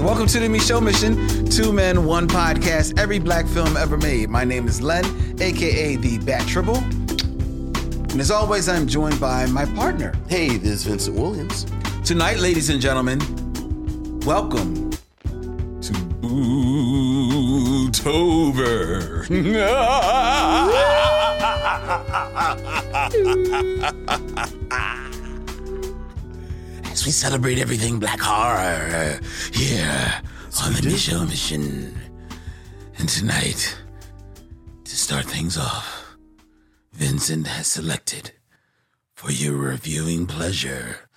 Hey, welcome to the Micheaux Mission, two men, one podcast, every black film ever made. My name is Len, aka the Bat Tribble. And as always, I'm joined by my partner. Hey, this is Vincent Williams. Tonight, ladies and gentlemen, welcome to Bootober. We celebrate everything black horror uh, here on the Micheaux Mission. And tonight, to start things off, Vincent has selected for your reviewing pleasure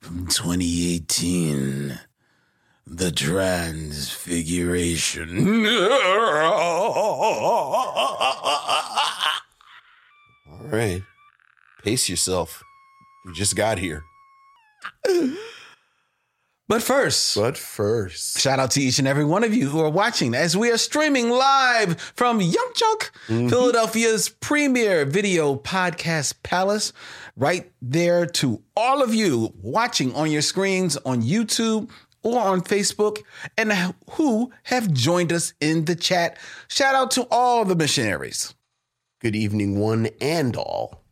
from 2018 The Transfiguration. All right. Pace yourself. We just got here. But first, But first, Shout out to each and every one of you who are watching as we are streaming live from Young Chunk, mm-hmm. Philadelphia's premier video podcast palace. Right there to all of you watching on your screens on YouTube or on Facebook and who have joined us in the chat. Shout out to all the missionaries. good evening, one and all.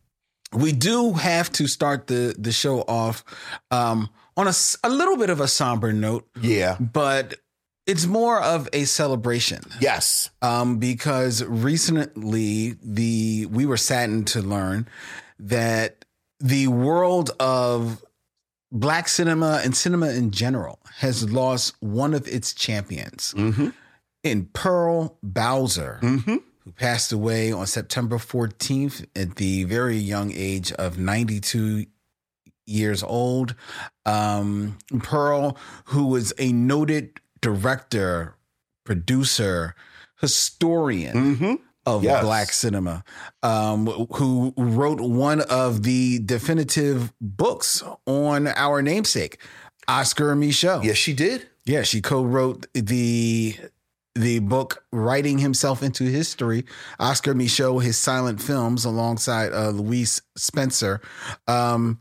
We do have to start the the show off um, on a little bit of a somber note, Yeah. but it's more of a celebration Yes. um, because recently the we were saddened to learn that the world of black cinema and cinema in general has lost one of its champions Mm-hmm. in Pearl Bowser Mm-hmm. Who passed away on September 14th at the very young age of 92 years old. Um, Pearl, who was a noted director, producer, historian Mm-hmm. of Yes. black cinema, um, who wrote one of the definitive books on our namesake, Oscar Micheaux. Yes, she did. Yeah, she co-wrote the the book "Writing Himself into History." Oscar Micheaux, his silent films, alongside uh, Louise Spencer. Um,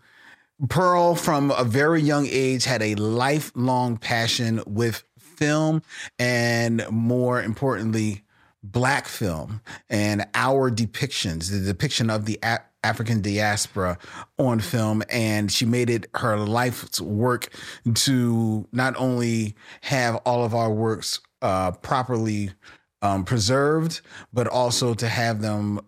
Pearl, from a very young age, had a lifelong passion with film, and more importantly, black film and our depictions, the depiction of the African diaspora on film. And she made it her life's work to not only have all of our works uh, properly um, preserved, but also to have them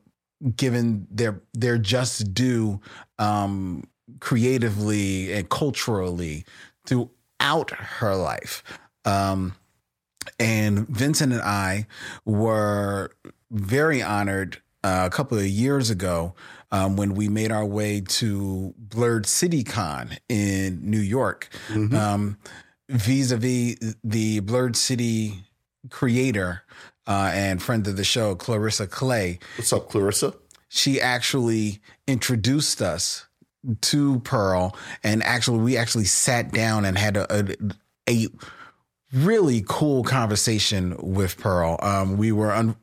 given their their just due um, creatively and culturally throughout her life. Um, and Vincent and I were very honored uh, a couple of years ago um, when we made our way to Blerd City Con in New York, Mhm. um, vis-a-vis the Blerd City creator uh, and friend of the show, Clarissa Clay. What's up, Clarissa? She actually introduced us to Pearl, and actually, we actually sat down and had a, a, a really cool conversation with Pearl. Um, we were un-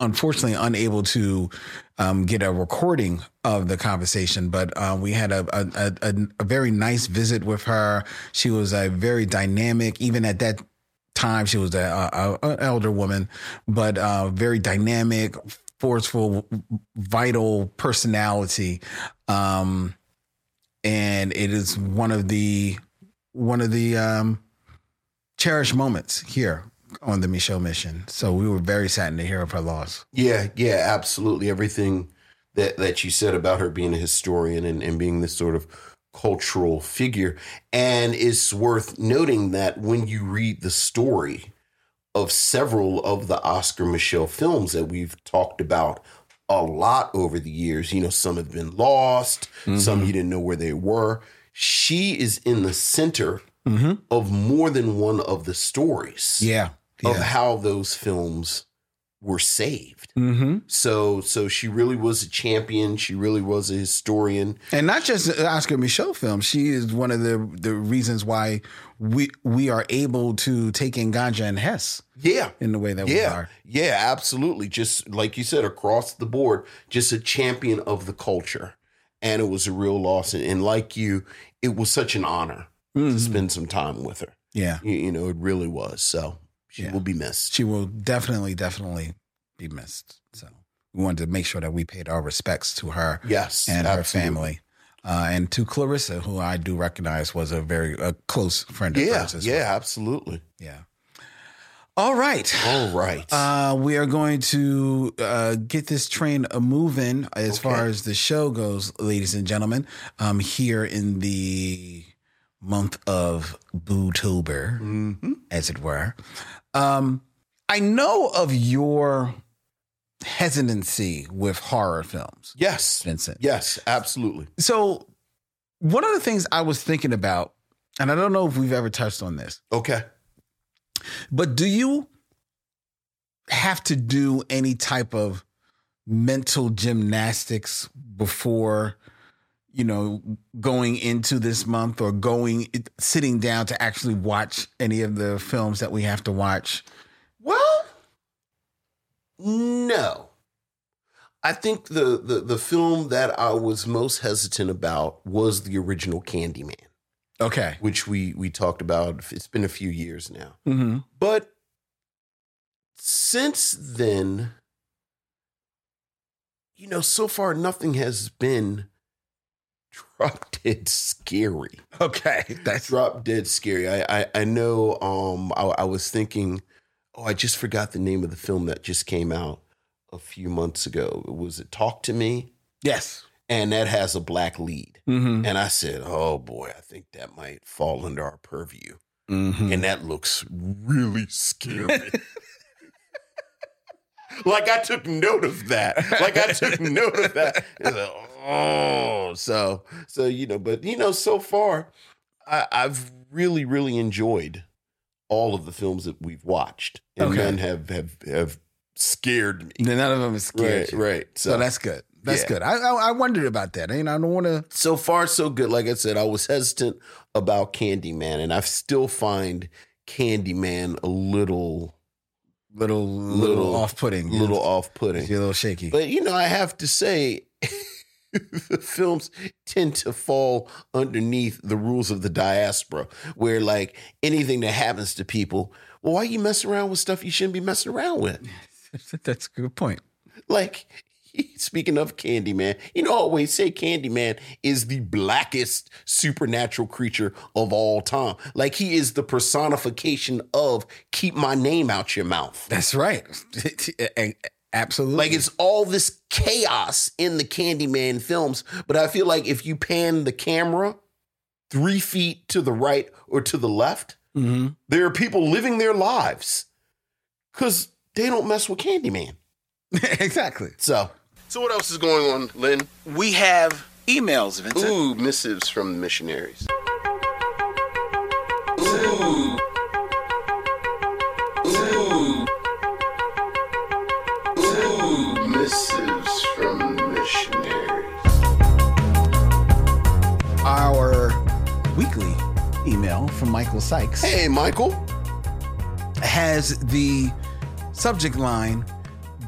unfortunately unable to um, get a recording of the conversation, but um, we had a, a, a, a very nice visit with her. She was a very dynamic, even at that time, she was a, a, a elder woman, but uh, very dynamic, forceful, vital personality. Um, and it is one of the one of the um, cherished moments here on the Micheaux mission. So we were very saddened to hear of her loss. Yeah, yeah, absolutely. Everything that that you said about her being a historian and, and being this sort of cultural figure. And it's worth noting that when you read the story of several of the Oscar Micheaux films that we've talked about a lot over the years, you know, some have been lost, some you didn't know where they were. She is in the center Mm-hmm. of more than one of the stories Yeah. Of how those films were saved. Mm-hmm. So so she really was a champion. She really was a historian. And not just Oscar Micheaux film. She is one of the the reasons why we we are able to take in Ganja and Hess Yeah. in the way that we are. Yeah, absolutely. Just like you said, across the board, just a champion of the culture. And it was a real loss. And, and like you, it was such an honor to Mhm. spend some time with her. Yeah. You, you know, it really was. So she Yeah. will be missed. She will definitely, definitely be missed. So we wanted to make sure that we paid our respects to her Yes, and her family. Uh, and to Clarissa, who I do recognize was a very a close friend of Yeah, hers yeah, well. absolutely. Yeah. All right. All right. Uh, we are going to uh, get this train a moving as far as the show goes, ladies and gentlemen. Um, here in the month of Bootober, Mhm. as it were. Um, I know of your hesitancy with horror films, Yes, Vincent. yes, absolutely. So, one of the things I was thinking about, and I don't know if we've ever touched on this, Okay. but do you have to do any type of mental gymnastics before you know going into this month or going sitting down to actually watch any of the films that we have to watch Well, no. I think the, the the film that I was most hesitant about was the original Candyman, okay which we we talked about. It's been a few years now, mm-hmm. but since then, you know, so far nothing has been drop dead scary. okay that's drop dead scary. I I, I know. Um, I, I was thinking. Oh, I just forgot the name of the film that just came out a few months ago. Was it Talk to Me? yes And that has a black lead. mm-hmm. And I said, Oh boy, I think that might fall under our purview. Mm-hmm. And that looks really scary. like I took note of that. Like I took note of that. Like, oh, so so you know, but you know, so far, I, I've really really enjoyed all of the films that we've watched, and Okay. none have have have scared me. none of them is scared Right, you. right. so, that's good that's yeah. good I, I i wondered about that and i don't want to so far so good. Like I said, I was hesitant about Candyman, and I still find Candyman a little little little, Little- off-putting little off putting. you're a little shaky But you know, I have to say, films tend to fall underneath the rules of the diaspora, where like anything that happens to people, well, why you messing around with stuff you shouldn't be messing around with? that's a good point Like, speaking of Candyman, you know, I always say Candyman is the blackest supernatural creature of all time. Like, he is the personification of keep my name out your mouth. That's right. Absolutely. Like it's all this chaos in the Candyman films, but I feel like if you pan the camera three feet to the right or to the left, Mhm. there are people living their lives because they don't mess with Candyman. exactly. So, so what else is going on, Len? We have emails, Vincent. Ooh, missives from the missionaries. Ooh. Ooh. Email from Michael Sykes Hey, Michael. has the subject line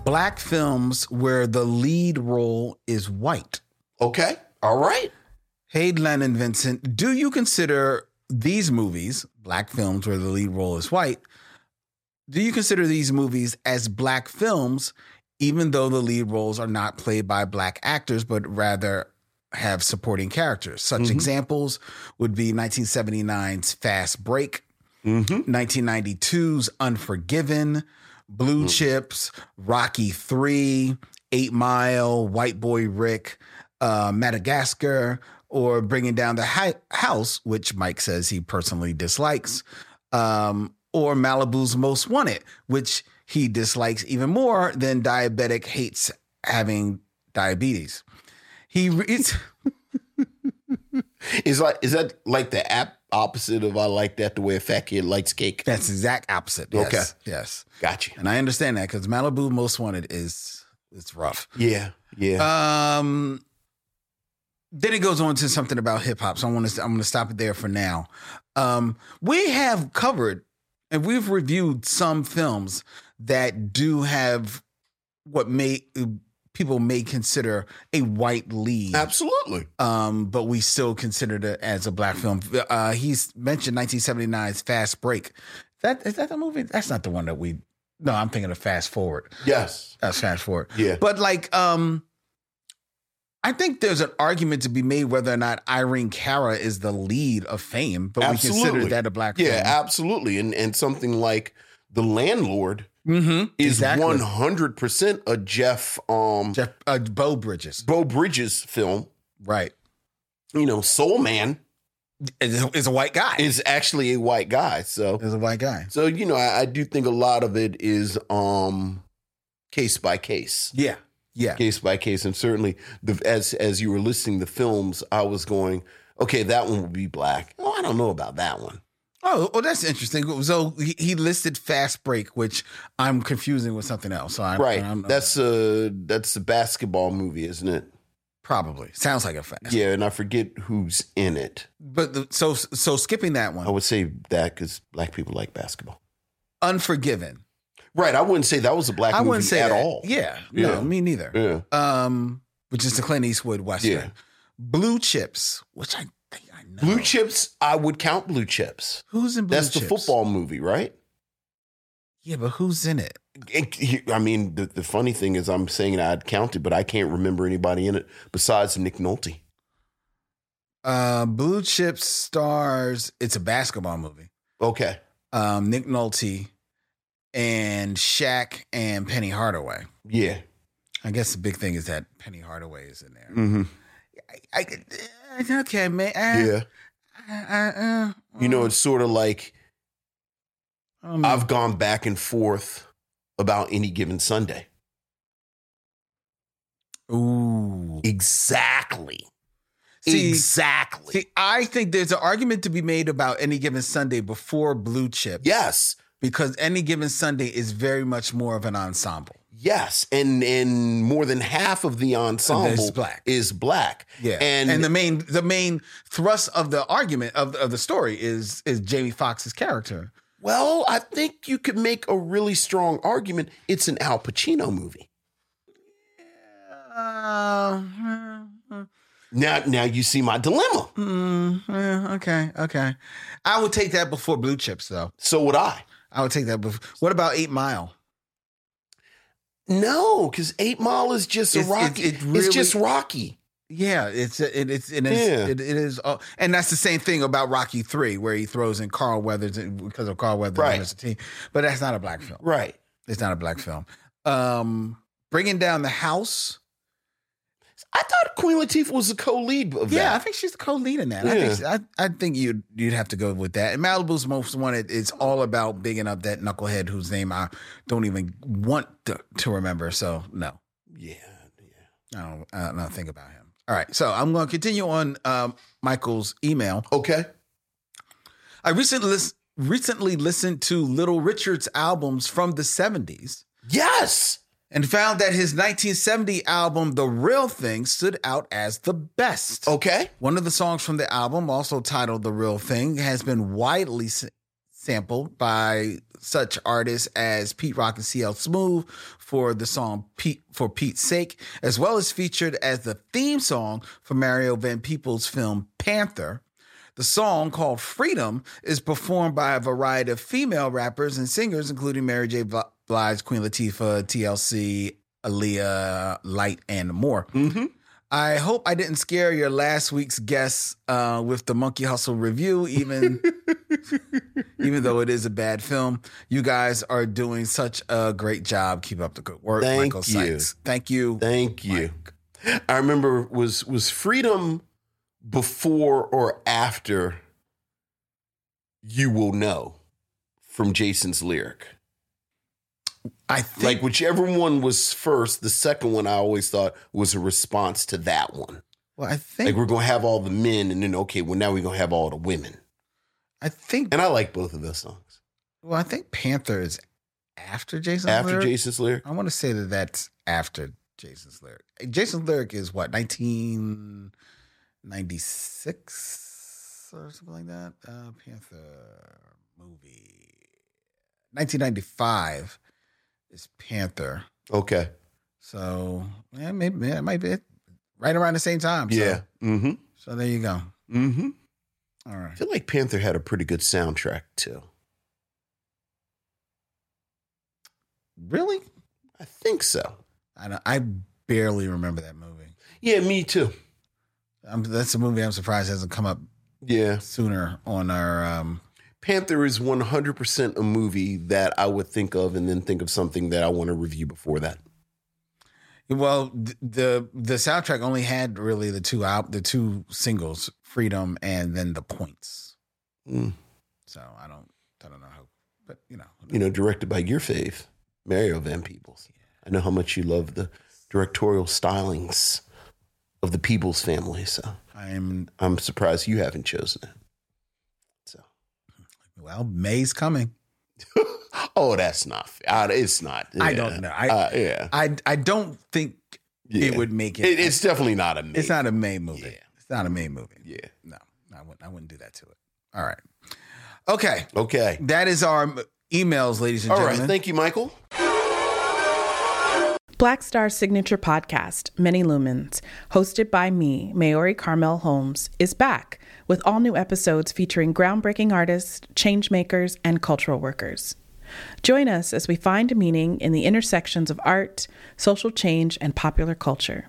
Black films where the lead role is white. Okay. All right. Hey, Len and Vincent, do you consider these movies, black films where the lead role is white, do you consider these movies as black films, even though the lead roles are not played by black actors, but rather have supporting characters? Such Mhm. examples would be 1979's Fast Break, Mm-hmm. 1992's Unforgiven, Blue Mm. Chips, Rocky 3, Eight Mile, White Boy Rick, uh, Madagascar, or Bringing Down the Hi- House, which Mike says he personally dislikes, um, or Malibu's Most Wanted, which he dislikes even more than Diabetic hates having diabetes. He reads. Is like is that like the app opposite of I like that the way a fat kid likes cake? That's the exact opposite. Yes, Okay. Yes. Gotcha. And I understand that because Malibu Most Wanted is it's rough. Yeah. Yeah. Um, then it goes on to something about hip hop. So I want to I'm going to stop it there for now. Um, we have covered and we've reviewed some films that do have what may people may consider a white lead. Absolutely. Um, but we still considered it as a black film. Uh, he's mentioned 1979's Fast Break. That is that the movie? That's not the one that we. No, I'm thinking of Fast Forward. Yes. That's Fast Forward. Yeah. But like, um, I think there's an argument to be made whether or not Irene Cara is the lead of Fame, but we Absolutely. consider that a black Yeah, film. absolutely. And and something like The Landlord mm-hmm. is exactly. one hundred percent a Jeff um Jeff uh, Bo Bridges, Bo Bridges film. right? You know, Soul Man Is, is a white guy. is actually a white guy. So is a white guy. so you know, I, I do think a lot of it is um case by case. Yeah, yeah. Case by case. And certainly the as as you were listing the films, I was going, okay, that one would be black. Oh, I don't know about that one. Oh, well, that's interesting. So he, he listed Fast Break, which I'm confusing with something else. So I, Right. I'm, that's a that's a basketball movie, isn't it? probably sounds like a fast. Yeah, and I forget who's in it. But the, so so skipping that one, I would say that because black people like basketball. Unforgiven. Right. I wouldn't say that was a black I movie wouldn't say at that. all. Yeah, Yeah. no, me neither. Yeah. Um, which is the Clint Eastwood Western. Yeah. Blue Chips, which I Blue Chips, I would count Blue Chips. Who's in Blue chips? That's the football movie, right? Yeah, but who's in it? It- I mean, the, the funny thing is, I'm saying I'd count it, but I can't remember anybody in it besides Nick Nolte. Uh, Blue Chips stars. It's a basketball movie. Okay. Um, Nick Nolte and Shaq and Penny Hardaway. Yeah. I guess the big thing is that Penny Hardaway is in there. Mm-hmm. I, I, okay, man. Uh, Yeah. uh, uh, You know, it's sort of like um, I've gone back and forth about any given Sunday. ooh. Exactly. See- exactly. See, I think there's an argument to be made about any given Sunday before Blue Chip. yes. Because any given Sunday is very much more of an ensemble. Yes. And and more than half of the ensemble Is black. is black. Yeah. And, And, the main the main thrust of the argument of, of the story is is Jamie Foxx's character. well, I think you could make a really strong argument. It's an Al Pacino movie. Uh, Now now you see my dilemma. mm, okay, okay. I would take that before Blue Chips, though. So would I. I would take that before. What about Eight Mile? No, because Eight Mile is just It's- it- Rocky. it it's really- just Rocky. Yeah, it's it, it's it is Yeah. it, it is, uh, and that's the same thing about Rocky Three, where he throws in Carl Weathers because of Carl Weathers Right. and Mr. T. But that's not a black film. Right. It's not a black film. Um, bringing down the house. I thought Queen Latifah was the co-lead of Yeah, I think she's the co-lead in that. I Yeah. think I, I think you'd you'd have to go with that. And Malibu's most wanted. It's all about bigging up that knucklehead whose name I don't even want to, to remember. So no, Yeah. I don't. I don't think about him. All right, so I'm going to continue on um, Michael's email. Okay. I recently lis- recently listened to Little Richard's albums from the 70s Yes. And found that his 1970 album The Real Thing stood out as the best. Okay. One of the songs from the album, also titled The Real Thing, has been widely sampled by such artists as Pete Rock and CL Smooth for the song Pete for Pete's Sake, as well as featured as the theme song for Mario Van Peebles' film Panther. The song called Freedom is performed by a variety of female rappers and singers, including Mary J. Blige, Queen Latifah, TLC, Aaliyah, Light, and more. Mm-hmm. I hope I didn't scare your last week's guests uh, with the Monkey Hustle review, even even though it is a bad film. You guys are doing such a great job. Keep up the good work, Thank Michael you. Sykes. Thank you. Thank you. I remember was was Freedom before or after You Will Know from Jason's lyric. I think Like whichever one was first, the second one I always thought was a response to that one. well, I think Like we're gonna have all the men, and then okay, well now we're gonna have all the women. I think And I like both of those songs. well, I think Panther is after Jason's After lyric. Jason's lyric, I want to say that that's after Jason's lyric. Jason's lyric is what 1996 or something like that. Uh, Panther movie 1995 is Panther. okay. So yeah, maybe yeah, it might be right around the same time. So, Yeah. Mm-hmm. So there you go. Mm-hmm. All right. I feel like Panther had a pretty good soundtrack too. Really? I think so. I don't, I barely remember that movie. Yeah, me too. I'm, that's a movie I'm surprised hasn't come up Yeah. sooner on our. Um, Panther is 100% a movie that I would think of and then think of something that I want to review before that. well, th- the the soundtrack only had really the two out the two singles, "Freedom" and then "The Points." Mm. So I don't I don't know how, but you know, You know, directed by your fave, Mario Van Peebles. I know how much you love the directorial stylings of the Peebles' family, so I am I'm surprised you haven't chosen it. So, well. May's coming. oh, that's not. Uh, it's not. I don't know. I uh, yeah. I I don't think yeah. it would make it. It- it's definitely not a. May. It's not a May movie. Yeah. It's not a May movie. Yeah. No, I wouldn't. I wouldn't do that to it. All right. Okay, Okay. that is our emails, ladies and All gentlemen. right. Thank you, Michael. Black Star's signature podcast, Many Lumens, hosted by me, Maori Karmael Holmes, is back with all new episodes featuring groundbreaking artists, change makers, and cultural workers. Join us as we find meaning in the intersections of art, social change, and popular culture.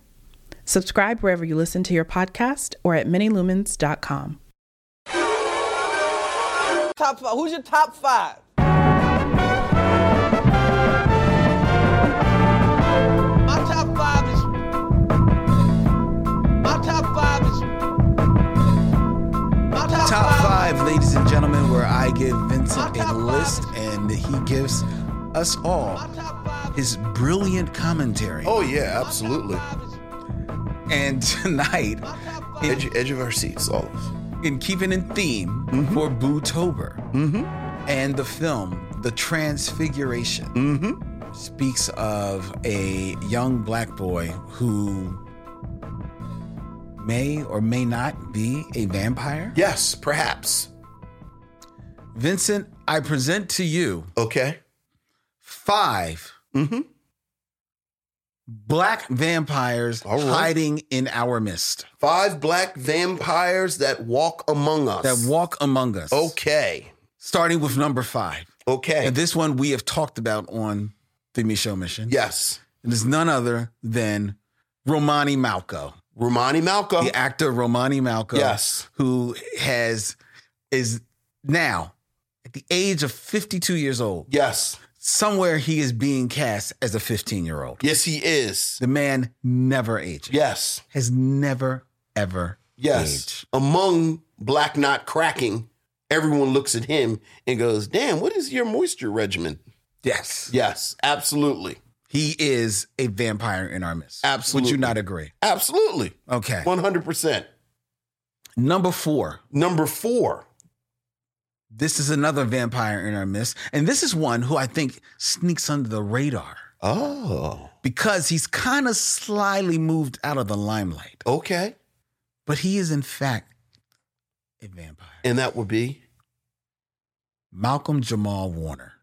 Subscribe wherever you listen to your podcast or at minilumens.com. Top five. Who's your top five? Five, ladies and gentlemen, where I give Vincent a list and he gives us all My top five. his brilliant commentary. Oh yeah, absolutely. And tonight, in, Edge, edge of our seats, all of us. in keeping in theme mm-hmm. for Bootober mm-hmm. and the film, The Transfiguration, mm-hmm. speaks of a young black boy who may or may not be a vampire. Yes, perhaps. Vincent, I present to you Okay. 5 mm-hmm. black vampires right. hiding in our midst Five black vampires that walk among us. that walk among us. Okay. Starting with number five. Okay. And this one we have talked about on the Micheaux Mission. yes. It is none other than Romany Malco, Romany Malco. the actor Romany Malco. Yes. Who has is now at the age of 52 years old. Yes. Somewhere he is being cast as a 15 year old. Yes, he is. The man never ages. Yes. Has never, ever Yes. aged. Among black not cracking, everyone looks at him and goes, Damn, what is your moisture regimen? Yes. Yes, absolutely. He is a vampire in our midst. Absolutely. Would you not agree? Absolutely. Okay. 100%. Number four. Number four. This is another vampire in our midst. And this is one who I think sneaks under the radar Oh, because he's kind of slyly moved out of the limelight. okay. But he is, in fact, a vampire. And that would be Malcolm Jamal Warner.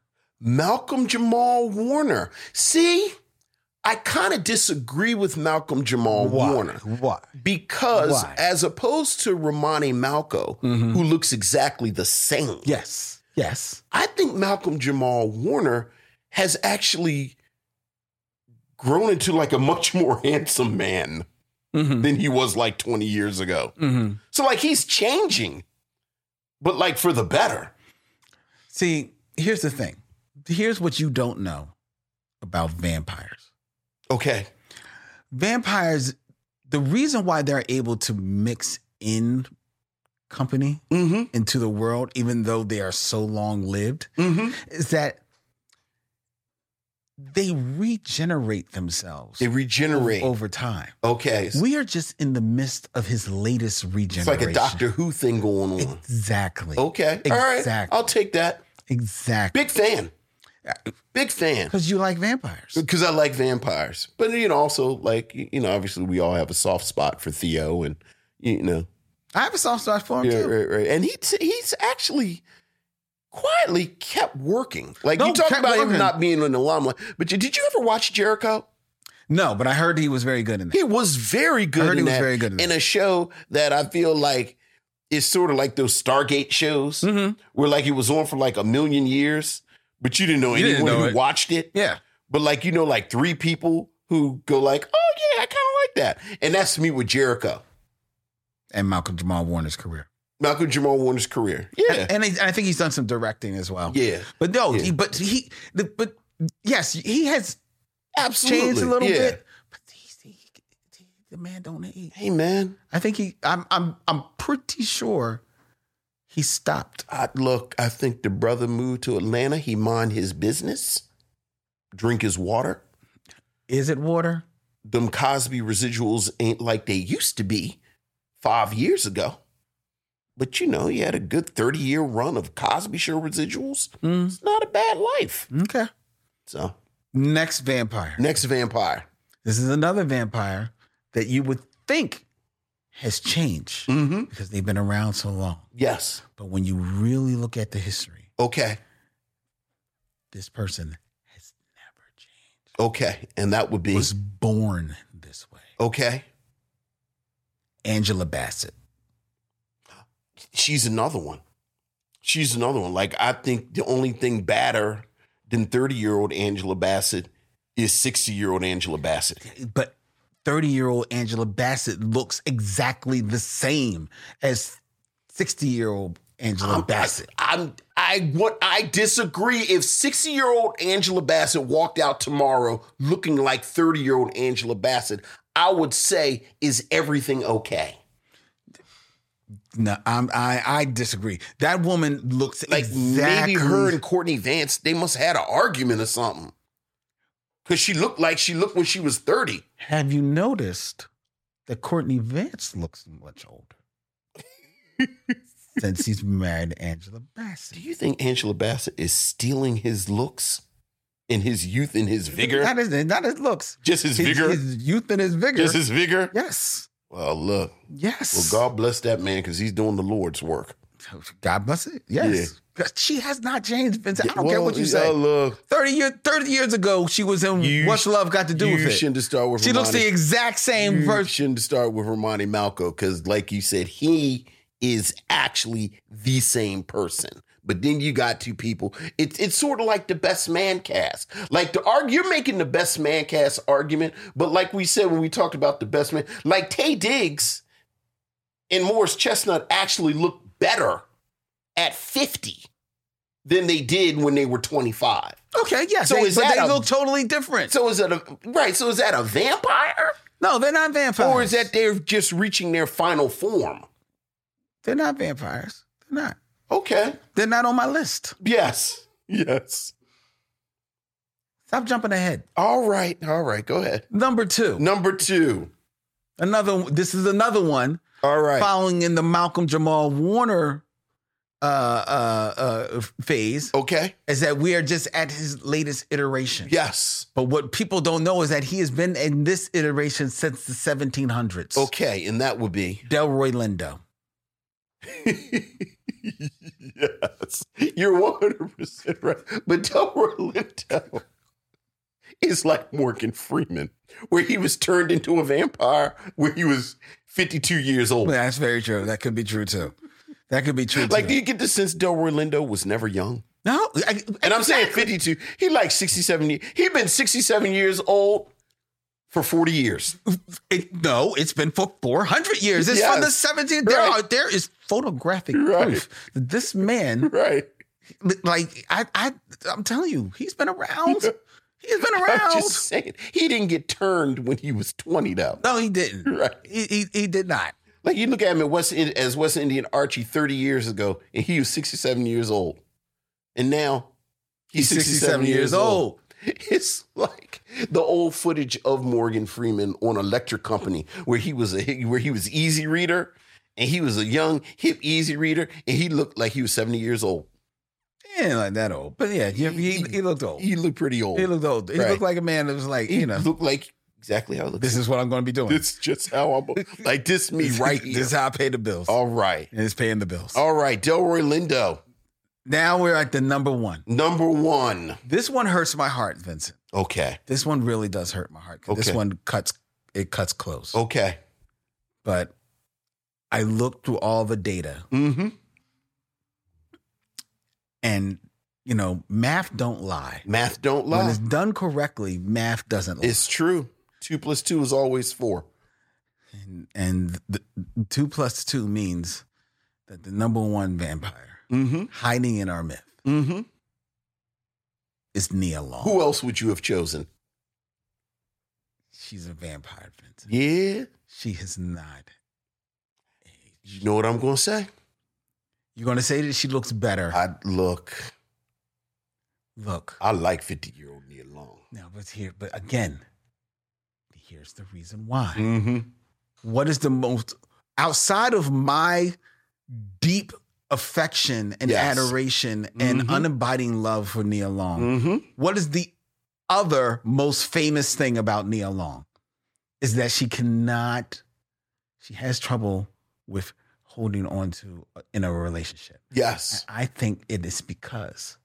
Malcolm Jamal Warner. See, I kind of disagree with Malcolm Jamal Warner. Why? Because Why? as opposed to Romany Malco, who looks exactly the same, Yes. Yes. I think Malcolm Jamal Warner has actually grown into like a much more handsome man Mm-hmm. than he was like 20 years ago. Mm-hmm. So like he's changing, but like for the better. See, here's the thing. Here's what you don't know about vampires. Okay. Vampires, the reason why they're able to mix in company Mm-hmm. into the world, even though they are so long lived, Mm-hmm. is that they regenerate themselves They regenerate. over time. Okay. We are just in the midst of his latest regeneration. It's like a Doctor Who thing going on. Exactly. Okay. All right. Exactly. I'll take that. Exactly. Big fan. Big fan. Because you like vampires. Because I like vampires. But, you know, also, like, you know, obviously we all have a soft spot for Theo and, you know, I have a soft spot for him yeah, too. right, right. And he, he's actually quietly kept working. Like, No, you talk about him not being in the limelight. But did you ever watch Jericho? No, but I heard he was very good in that. He was very good. heard in he was that, very good in in a show that I feel like is sort of like those Stargate shows Mm-hmm. where like it was on for like a million years, but you didn't know You anyone didn't know who it. watched it. Yeah. But like you know, like three people who go like, "Oh yeah, I kind of like that," and that's me with Jericho, And Malcolm Jamal Warner's career. Malcolm Jamal Warner's career. Yeah, And I, I think he's done some directing as well. yeah, But no, Yeah. he, but he, the, but yes, he has absolutely. changed a little Yeah. bit. But he's, he, he, the man don't age. Hey man, I think he. I'm. I'm. I'm pretty sure he stopped. I, look, I think the brother moved to Atlanta. He mind his business, drink his water. Is it water? them Cosby residuals ain't like they used to be five years ago. But you know, he had a good 30 year run of Cosby Show residuals. Mm. It's not a bad life. Okay. So, Next vampire. next vampire. This is another vampire that you would think has changed Mm-hmm. because they've been around so long. Yes. But when you really look at the history, Okay. this person has never changed. Okay. And that would be Was born this way. okay. Angela Bassett. She's another one. She's another one. Like, I think the only thing badder than 30 year old Angela Bassett is 60 year old Angela Bassett. But 30 year old Angela Bassett looks exactly the same as 60 year old Angela I'm, Bassett. I'm I what I disagree. If 60 year old Angela Bassett walked out tomorrow looking like 30 year old Angela Bassett, I would say, is everything okay? No, I'm, I I disagree. That woman looks Like exactly. maybe her and Courtney Vance, they must have had an argument or something. Cause she looked like she looked when she was 30. Have you noticed that Courtney Vance looks much older since he's married to Angela Bassett. Do you think Angela Bassett is stealing his looks in his youth and his vigor? Not his, not his looks. Just his His, vigor? his youth and his vigor. Just his vigor? yes. Well, look. Yes. Well, God bless that man because he's doing the Lord's work. God bless it. Yes. She has not changed, Vincent. I don't Well, care what you uh, say. look, 30 years 30 years ago, she was in You What's Love Got to Do with It. shouldn't have started with She looks the exact same You person. shouldn't have started with Romany Malco because, like you said, he is actually the same person. But then you got two people. It's it's sort of like the best man cast. Like the argue, you're making the best man cast argument, but like we said when we talked about the best man, like Taye Diggs and Morris Chestnut actually look better at 50 than they did when they were 25. Okay, yes. So they, is but that they a- look totally different. So is that a right? So is that a vampire? no, they're not vampires. Or is that they're just reaching their final form? they're not vampires. They're not. Okay. They're not on my list. Yes. Yes. Stop jumping ahead. All right. All right. Go ahead. Number two. Number two. Another this is another one All right. following in the Malcolm Jamal Warner uh uh uh phase Okay. is that we are just at his latest iteration. Yes. But what people don't know is that he has been in this iteration since the 1700s. Okay. And that would be Delroy Lindo. yes. You're 100% right. But Delroy Lindo is like Morgan Freeman, where he was turned into a vampire when he was 52 years old. That's very true. That could be true too. That could be true Like, too. do you get the sense Delroy Lindo was never young? no, I- And I'm saying 52. He like 67 years. He been 67 years old for 40 years. It, no, it's been for 400 years. It's from the Yes. 17. There, Right. are, there is photographic Right. proof that this man, Right. like, I, I, I'm telling you, he's been around. He's been I'm around. just saying. He didn't get turned when he was 20 though. no, he didn't. Right. He, he, he did not. Like you look at him at West, as West Indian Archie 30 years ago, and he was 67 years old. And now he's 67, years old. It's like the old footage of Morgan Freeman on Electric Company, where he was a where he was easy reader, and he was a young hip easy reader, and he looked like he was seventy years old. Ain't like that old. But yeah, he, he, he looked old. He looked pretty old. He looked old. He Right. looked like a man that was like, you know, looked like exactly how I look. this is what I'm going to be doing. This is just how I'm like this me right This here. is how I pay the bills. All right, and it's paying the bills. all right. Delroy Lindo. Now we're at the number one. Number one. This one hurts my heart, Vincent. Okay. This one really does hurt my heart. This Okay. Oh. one cuts it cuts close. Okay. But I looked through all the data Mm-hmm. and you know, math don't lie. Math don't lie. When it's done correctly, math doesn't lie. It's true. Two plus two is always four. and and the, two plus two means that the number one vampire Mm-hmm. hiding in our myth Mm-hmm. is Nia Long. Who else would you have chosen? She's a vampire, Vincent. Yeah. She has not. You know what I'm going to say? You're gonna say that she looks better. I look. Look, I like 50 year old Nia Long. now, but here, but again, here's the reason why. Mm-hmm. What is the most outside of my deep affection and Yes. adoration and Mhm. unabiding love for Nia Long? Mm-hmm. What is the other most famous thing about Nia Long? Is that she cannot, she has trouble with holding on to uh, in a relationship. Yes. I think it is because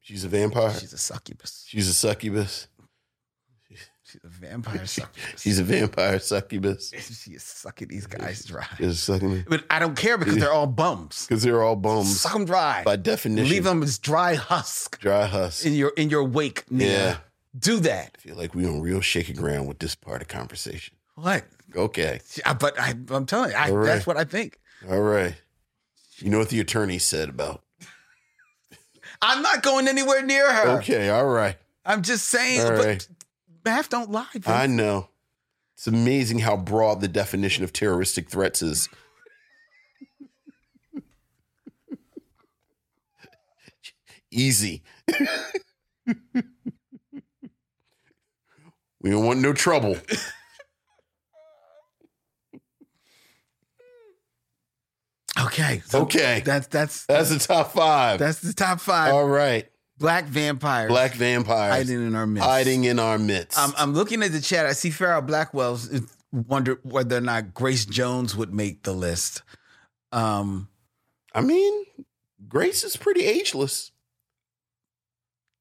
She's a vampire. she's a succubus. She's a succubus. She's a vampire succubus. She's a vampire succubus. she is sucking these guys dry. She's sucking But I don't care because they're all bums. because they're all bums Suck them dry. by definition. Leave them as dry husk dry husk. in your in your wake. Nia. Yeah. Do that. I feel like we're on real shaky ground with this part of conversation. What? Okay. But I, I'm telling you, I, right. that's what I think. All right. You know what the attorney said about? I'm not going anywhere near her. Okay. All right. I'm just saying. All but right. Math don't lie. Vince. I know. It's amazing how broad the definition of terroristic threats is. Easy. we don't want no trouble. okay. so Okay. That's that's That's the top five. that's the top five. All right. Black vampires. Black vampires hiding in our midst. hiding in our midst. I'm, I'm looking at the chat. I see Farrell Blackwell's wonder whether or not Grace Jones would make the list. Um, I mean, Grace is pretty ageless.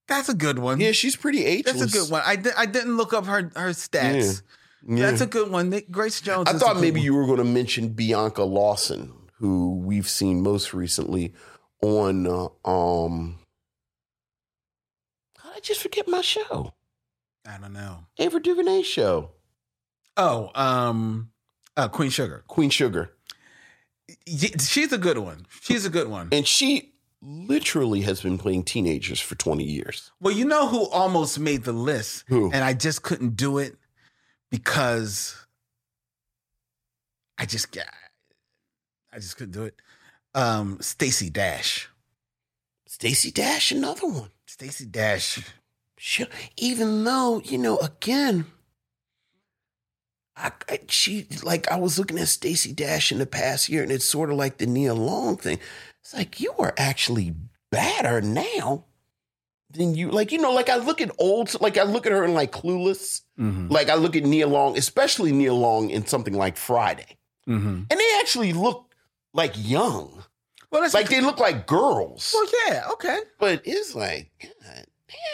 that's a good one. Yeah, she's pretty ageless. that's a good one. I, di- I didn't look up her her stats. Yeah. That's a good one. Grace Jones. I thought maybe one. you were going to mention Bianca Lawson, who we've seen most recently on. Uh, um, I just forget my show? I don't know. Ava DuVernay show, Oh, um, uh, Queen Sugar. Queen Sugar, She's a good one. She's a good one. and she literally has been playing teenagers for twenty years. Well, you know who almost made the list, Who? and I just couldn't do it because I just I just couldn't do it. Um, Stacey Dash. Stacey Dash, another one. Stacey Dash. She, even though you know, again, I, I she like I was looking at Stacey Dash in the past year, and it's sort of like the Nia Long thing. It's like you are actually badder now than you like. You know, like I look at old, like I look at her in like Clueless. Mm-hmm. Like I look at Nia Long, especially Nia Long in something like Friday, Mm-hmm. and they actually look like young, Well, that's like they look like girls. well, yeah, okay. But it's like, God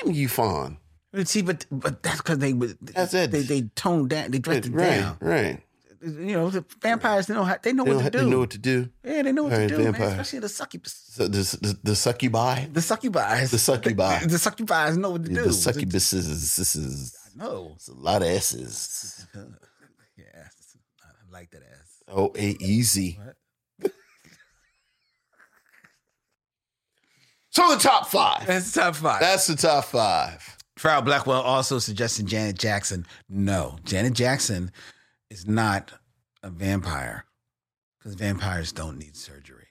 damn, you fun. But see, but but that's because they would That's it. they they toned down, they dressed it Right, down. right. You know, the vampires they know how they know They what to do. to know what to do. yeah, they know what right, to do, man. Especially the succubus. So the, the, the succubi, The succubi. The succubi. The, the succubi know what to do. the succubuses, this is No. it's a lot of S's. Yeah, I like that ass. Oh, a easy. What? So the top five. That's the top five. That's the top five. Farrell Blackwell also suggested Janet Jackson. No, Janet Jackson is not a vampire because vampires don't need surgery.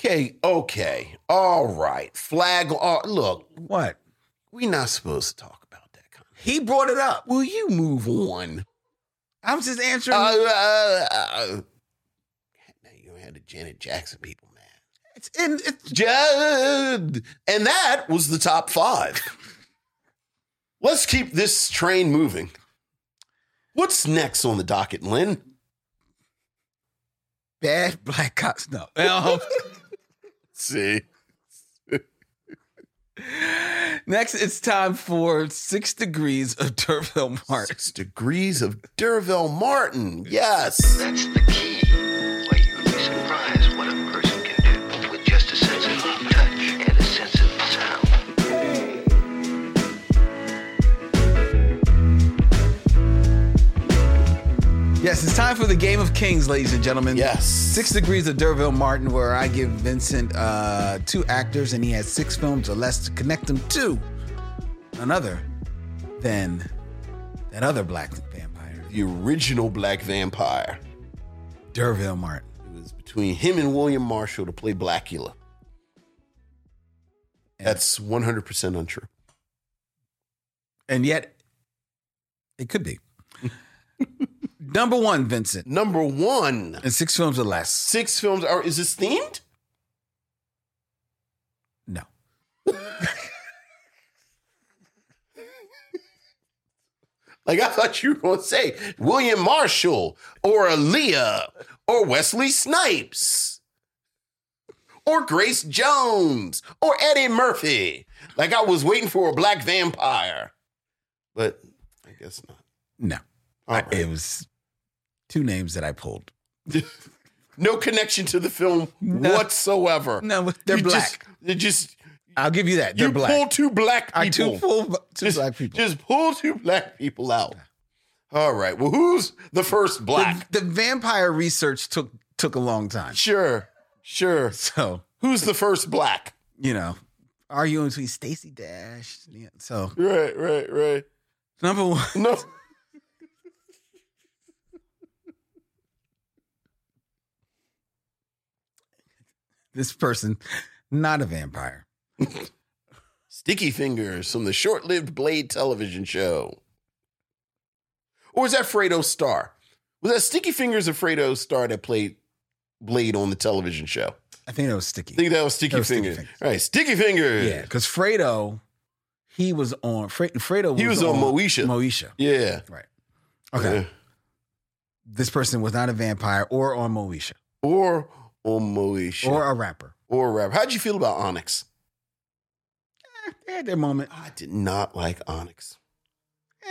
Okay, okay, all right. Flag. Oh, look, What? we're not supposed to talk about that. Kind of He brought it up. Will you move on? I'm just answering. Uh, uh, uh, now you have the Janet Jackson people, man. it's in. Judd. And that was the top five. Let's keep this train moving. What's next on the docket, Len? bad black cops. No. Um, See. Next, it's time for Six Degrees of D'urville Martin. Six degrees of D'urville Martin. Yes. That's the key. Yes, it's time for the Game of Kings, ladies and gentlemen. Yes. Six Degrees of D'urville Martin, where I give Vincent uh, two actors and he has six films or less to connect them to another than that other black vampire, The original Black Vampire. D'urville Martin. It was between him and William Marshall to play Blackula. That's 100% untrue. And yet, it could be. Number one, Vincent, Number one, And six films or less. six films. Are, is this themed? No. Like I thought you were going to say William Marshall or Aaliyah or Wesley Snipes or Grace Jones or Eddie Murphy. Like I was waiting for a black vampire, but I guess not. No. Right. It was two names that I pulled. No connection to the film No. whatsoever. No, they're You black. Just, they just I'll give you that. They're you black. pull two black people. I two full two just, black people. Just pull two black people out. All right. Well, who's the first black? The, the vampire research took took a long time. Sure. Sure. So, Who's the first black? you know, arguing between Stacey Dash. Yeah, so Right, right, right. number one, No. this person, not a vampire. Sticky Fingaz from the short lived Blade television show. Or was that Fredro Starr? Was that Sticky Fingaz or Fredro Starr that played Blade on the television show? I think that was Sticky. I think that was Sticky That was Sticky Fingaz. Fingers. All right, Sticky Fingaz. yeah, because Fredro, he was on Fre- Fredro. Was He was on Moesha. Moesha. Yeah. Right. Okay. Yeah. This person was not a vampire or on Moesha Or or Or, a rapper. or rap. How'd you feel about Onyx? They had their moment, I did not like Onyx.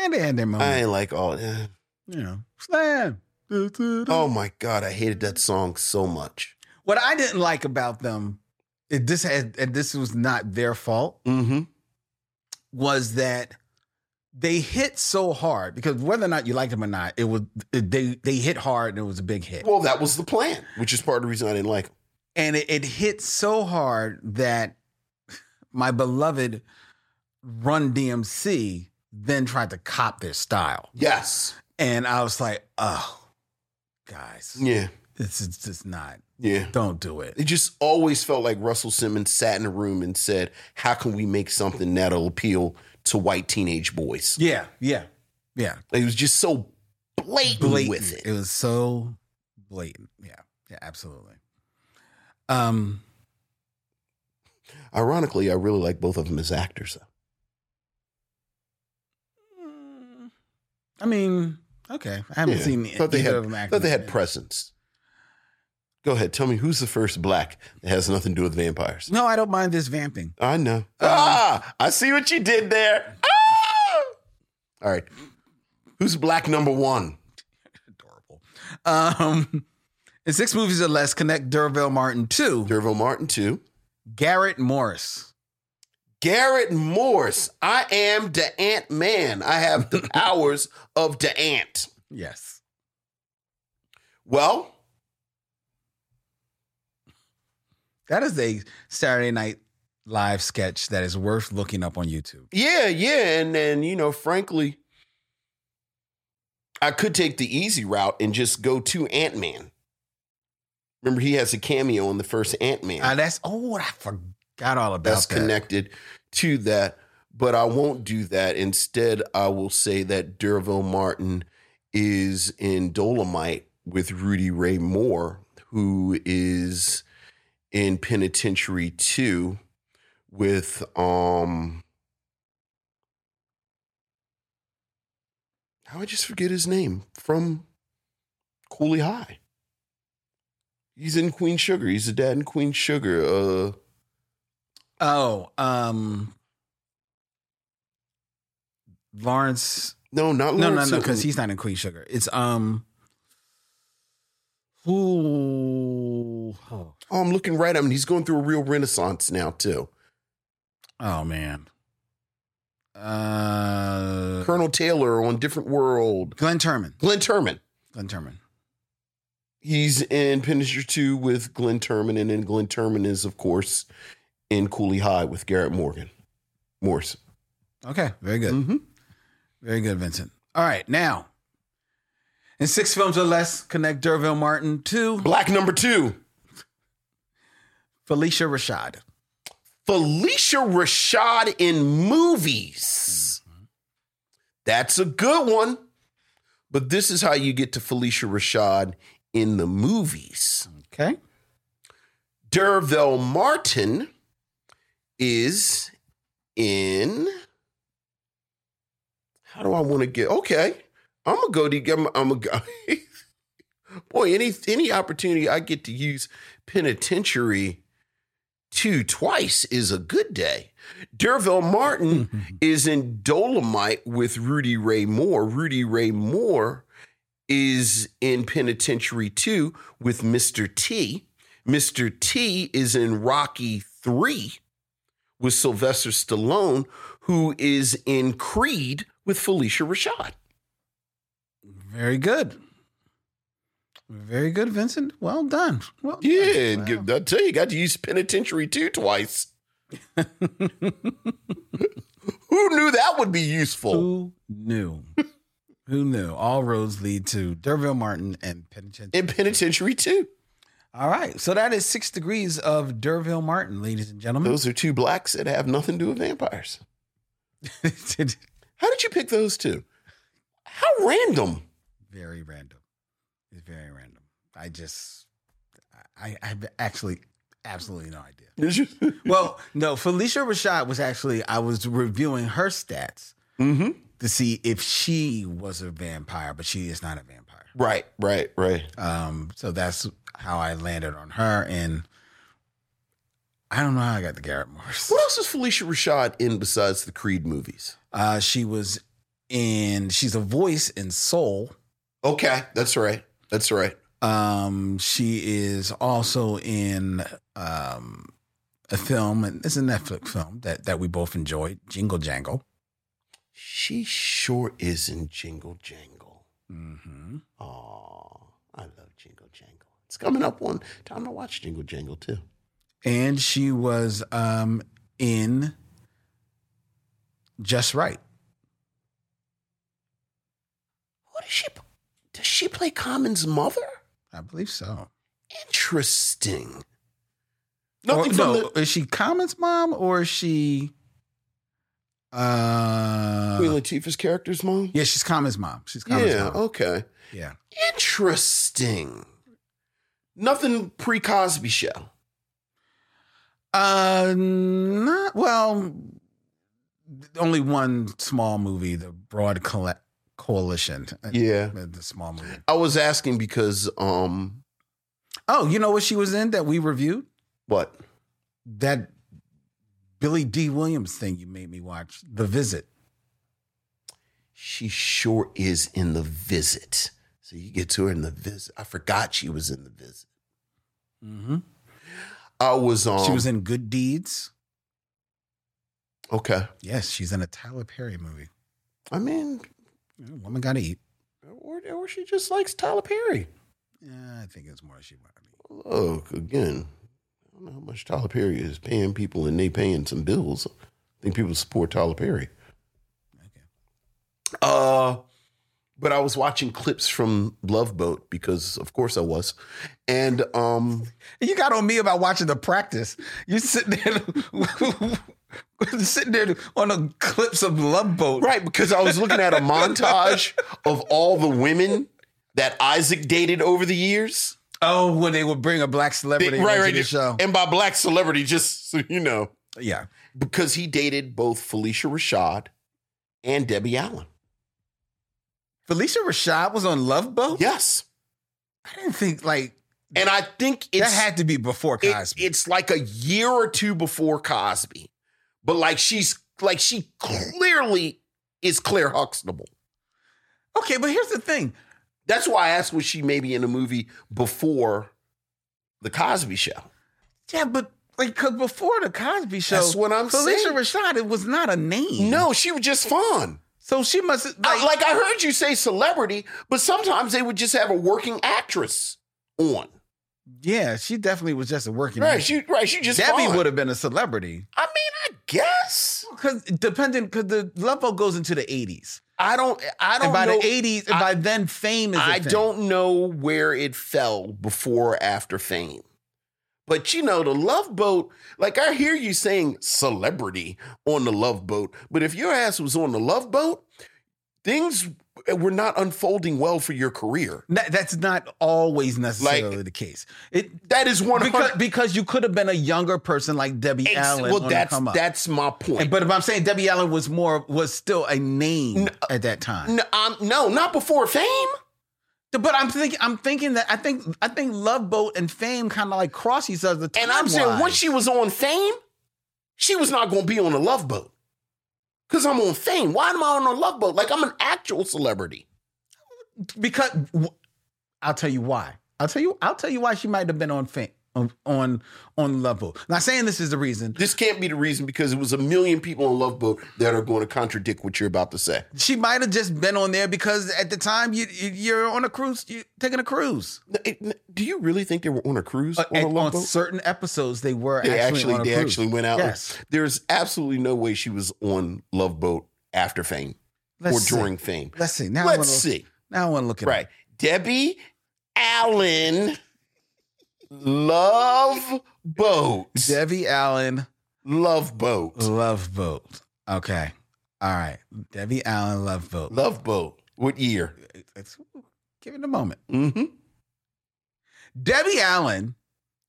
and they had their moment. I ain't like all eh. you know, slam. Oh my God, I hated that song so much. What I didn't like about them, this had, and this was not their fault, Mm-hmm. was that they hit so hard because whether or not you liked them or not, it was it, they they hit hard and it was a big hit, Well, that was the plan, which is part of the reason I didn't like them. and it, it hit so hard that my beloved Run DMC then tried to cop their style, Yes. and I was like, oh, guys, Yeah. this is just not. Yeah. Don't do it. It just always felt like Russell Simmons sat in a room and said, How can we make something that'll appeal to white teenage boys? Yeah, yeah, yeah. It was just so blatant, blatant. with it. It was so blatant. Yeah, yeah, absolutely. Um, Ironically, I really like both of them as actors, though. I mean, okay, I haven't Yeah. seen thought they had, of them thought they had presence. Go ahead. Tell me who's the first black that has nothing to do with vampires? No, I don't mind this vamping. I know. ah, I see what you did there. Ah! All right. Who's black number one? Adorable. Um, in six movies or less, connect D'urville Martin to D'urville Martin, too. Garrett Morris. Garrett Morse. I am the Ant Man. I have the powers of the ant. Yes. Well, That is a Saturday Night Live sketch that is worth looking up on YouTube. yeah, yeah. And then, you know, frankly, I could take the easy route and just go to Ant Man. Remember, he has a cameo in the first Ant Man. Uh, that's oh, I forgot all about that. that's that. connected to that. But I won't do that. Instead, I will say that D'urville Martin is in Dolomite with Rudy Ray Moore, who is in Penitentiary 2 with um how I just forget his name from Cooley High. He's in Queen Sugar. He's the dad in Queen Sugar. Uh Oh, um, Lawrence. No, not No, no, no, because he's not in Queen Sugar. It's um. Who? Oh, Oh, I'm looking right at him. He's going through a real renaissance now too. oh man. Uh, Colonel Taylor on Different World. Glenn Turman. Glenn Turman. Glenn Turman. He's in Punisher 2 with Glenn Turman, and then Glenn Turman is, of course, in Cooley High with Garrett Morgan. Morse. Okay, very good. Mm-hmm. Very good, Vincent. All right, now. In six films or less, connect D'urville Martin to Black number two. Phylicia Rashad. Phylicia Rashad in movies. That's a good one. But this is how you get to Phylicia Rashad in the movies. Okay. D'urville Martin is in. How do I want to get? Okay, I'm gonna go to. I'm, I'm gonna go. Boy, any any opportunity I get to use penitentiary two twice is a good day. D'urville Martin mm-hmm. is in Dolomite with Rudy Ray Moore. Rudy Ray Moore is in Penitentiary 2 with Mr. T. Mr. T is in Rocky 3 with Sylvester Stallone, who is in Creed with Phylicia Rashad. Very good. Very good, Vincent. Well done. Well done. Yeah, and Wow. I tell you, got to use Penitentiary too twice. Who knew that would be useful? Who knew? Who knew? All roads lead to D'urville Martin and Penitentiary. In Penitentiary 2. All right. So that is six degrees of D'urville Martin, ladies and gentlemen. Those are two blacks that have nothing to do with vampires. How did you pick those two? How random. very random. It's very random. I just, I, I have actually absolutely no idea. Did you? Well, no, Phylicia Rashad was actually, I was reviewing her stats mm-hmm. to see if she was a vampire, but she is not a vampire. Right, right, right. Um, so that's how I landed on her. And I don't know how I got the Garrett Morris. What else is Phylicia Rashad in besides the Creed movies? Uh, she was in, she's a voice in Soul. Okay, that's right. That's right. Um, she is also in um, a film, and it's a Netflix film that, that we both enjoyed, Jingle Jangle. She sure is in Jingle Jangle. Mm-hmm. Oh, I love Jingle Jangle. It's coming up on time to watch Jingle Jangle too. And she was um, in Just Right. What is she? Does she play Common's mother? I believe so. Interesting. Or, from no, is she Common's mom or is she? Uh, the Queen Latifah's character's mom. yeah, she's Common's mom. She's Common's yeah. mom. Okay. Yeah. Interesting. Nothing pre Cosby show. Uh, not well. Only one small movie, the Broad Colle- Coalition. Uh, Yeah. the small movie. I was asking because um Oh, you know what she was in that we reviewed? what? That Billy Dee Williams thing you made me watch, The Visit. She sure is in the visit. So you get to her in the visit. I forgot she was in the visit. Mm-hmm. I was um she was in Good Deeds. Okay. Yes, she's in a Tyler Perry movie. I mean, You woman got to eat. or, or she just likes Tyler Perry. Yeah, I think it's more she wanted. Look, again, I don't know how much Tyler Perry is paying people and they paying some bills. I think people support Tyler Perry. Okay. Uh, but I was watching clips from Love Boat because, of course, I was, and um, You got on me about watching the practice. You sitting there, sitting there on the clips of Love Boat. right because I was looking at a montage of all the women that Isaac dated over the years. Oh, when they would bring a black They- celebrity right, into right, the show. and by black celebrity, just so you know, Yeah. because he dated both Phylicia Rashad and Debbie Allen. Phylicia Rashad was on Love Boat? Yes, I didn't think like and I think it's that had to be before it- Cosby. it's like a year or two before Cosby, but like she's like she clearly is Claire Huxtable. Okay, but here's the thing. That's why I asked was she maybe in a movie before the Cosby Show. Yeah, but like, cause before the Cosby Show, That's what I'm Phylicia saying. Rashad, it was not a name. No, she was just fun. so she must like, I- like I heard you say celebrity, but sometimes they would just have a working actress on. Yeah, she definitely was just a working. Right, she right, she just Debbie would have been a celebrity I mean, I guess. because depending because the Love Boat goes into the eighties, I don't. I don't and by know. the eighties, by then, fame is. I thing. don't know where it fell before or after fame. But you know, the love boat, like I hear you saying celebrity on the love boat, but if your ass was on the love boat, things were not unfolding well for your career. That's not always necessarily Like- the case. It That is one because because you could have been a younger person like Debbie Allen. Well, that's that's my point. And- but if I'm saying Debbie Allen was more was still a name at that time. no, um, no, not before fame. But I'm thinking I'm thinking that I think I think Love Boat and Fame kind of like cross each other. And I'm saying once she was on fame, she was not going to be on a love boat. Because I'm on fame. Why am I on a love boat? Like I'm an actual celebrity. because I'll tell you why. I'll tell you I'll tell you why she might have been on Fame on on Love Boat. Not saying this is the reason. This can't be the reason because it was a million people on Love Boat that are going to contradict what you're about to say. She might have just been on there because at the time you you- you're on a cruise, you're taking a cruise. Do you really think they were on a cruise Uh, on a Love on Boat? certain episodes, they were They actually actually, on a they cruise. actually went out. Yes. There's absolutely no way she was on Love Boat after fame Let's or see. during fame. Let's see. Now Let's wanna, see. Now I want to look at Right. Debbie Allen Love Boat. Debbie Allen Love Boat. Love Boat. Okay. All right. Debbie Allen Love Boat. Love Boat. What year? It's, give it a moment. Mm-hmm. Debbie Allen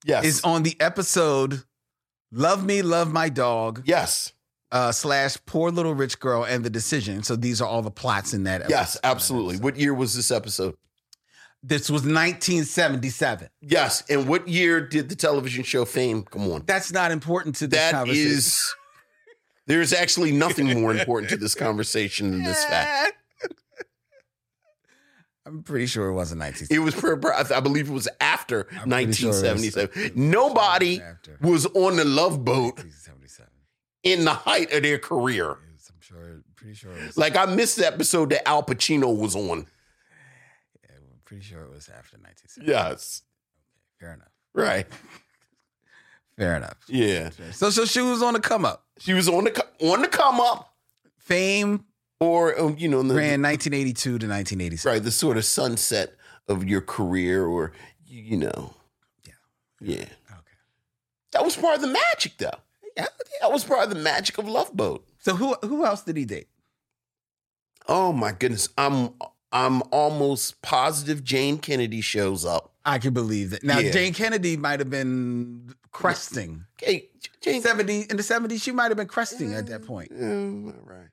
Yes. is on the episode Love Me, Love My Dog yes. uh, slash Poor Little Rich Girl and The Decision. So these are all the plots in that episode. Yes, absolutely. What year was this episode? This was 1977. Yes. And what year did the television show Fame come on? That's not important to this That conversation. is. There's actually nothing more important to this conversation than this fact. I'm pretty sure it wasn't 1977. It was, per- I believe it was after I'm pretty sure was- 1977. Nobody After. was on the Love Boat in the height of their career. I'm sure, pretty sure it was. Like I missed the episode that Al Pacino was on. Pretty sure it was after 1970. Yes. Fair enough. Right. Fair enough. Yeah. So, so she was on the come up. She was on the on the come up, Fame or um, you know, in the, ran 1982 to 1987. right the sort of sunset of your career, or you, you know, Yeah. yeah. Okay. That was part of the magic, though. Yeah, that was part of the magic of Love Boat. So who who else did he date? Oh my goodness, I'm I'm almost positive Jayne Kennedy shows up. I can believe that. Now Yeah. Jayne Kennedy might have been cresting. Hey, Jayne. 70 in the 70s, she might have been cresting at that point. All right.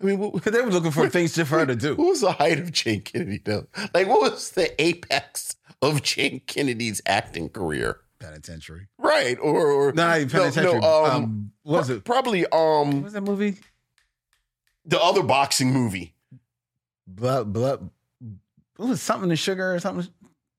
I mean, what, Because they were looking for things for her to do. what was the height of Jayne Kennedy, though? Like, what was the apex of Jayne Kennedy's acting career? Penitentiary. Right, or or No, not even penitentiary. No, um, um, what was it? Probably What um was that movie? the other boxing movie. Blood, blood. What was something in sugar or something,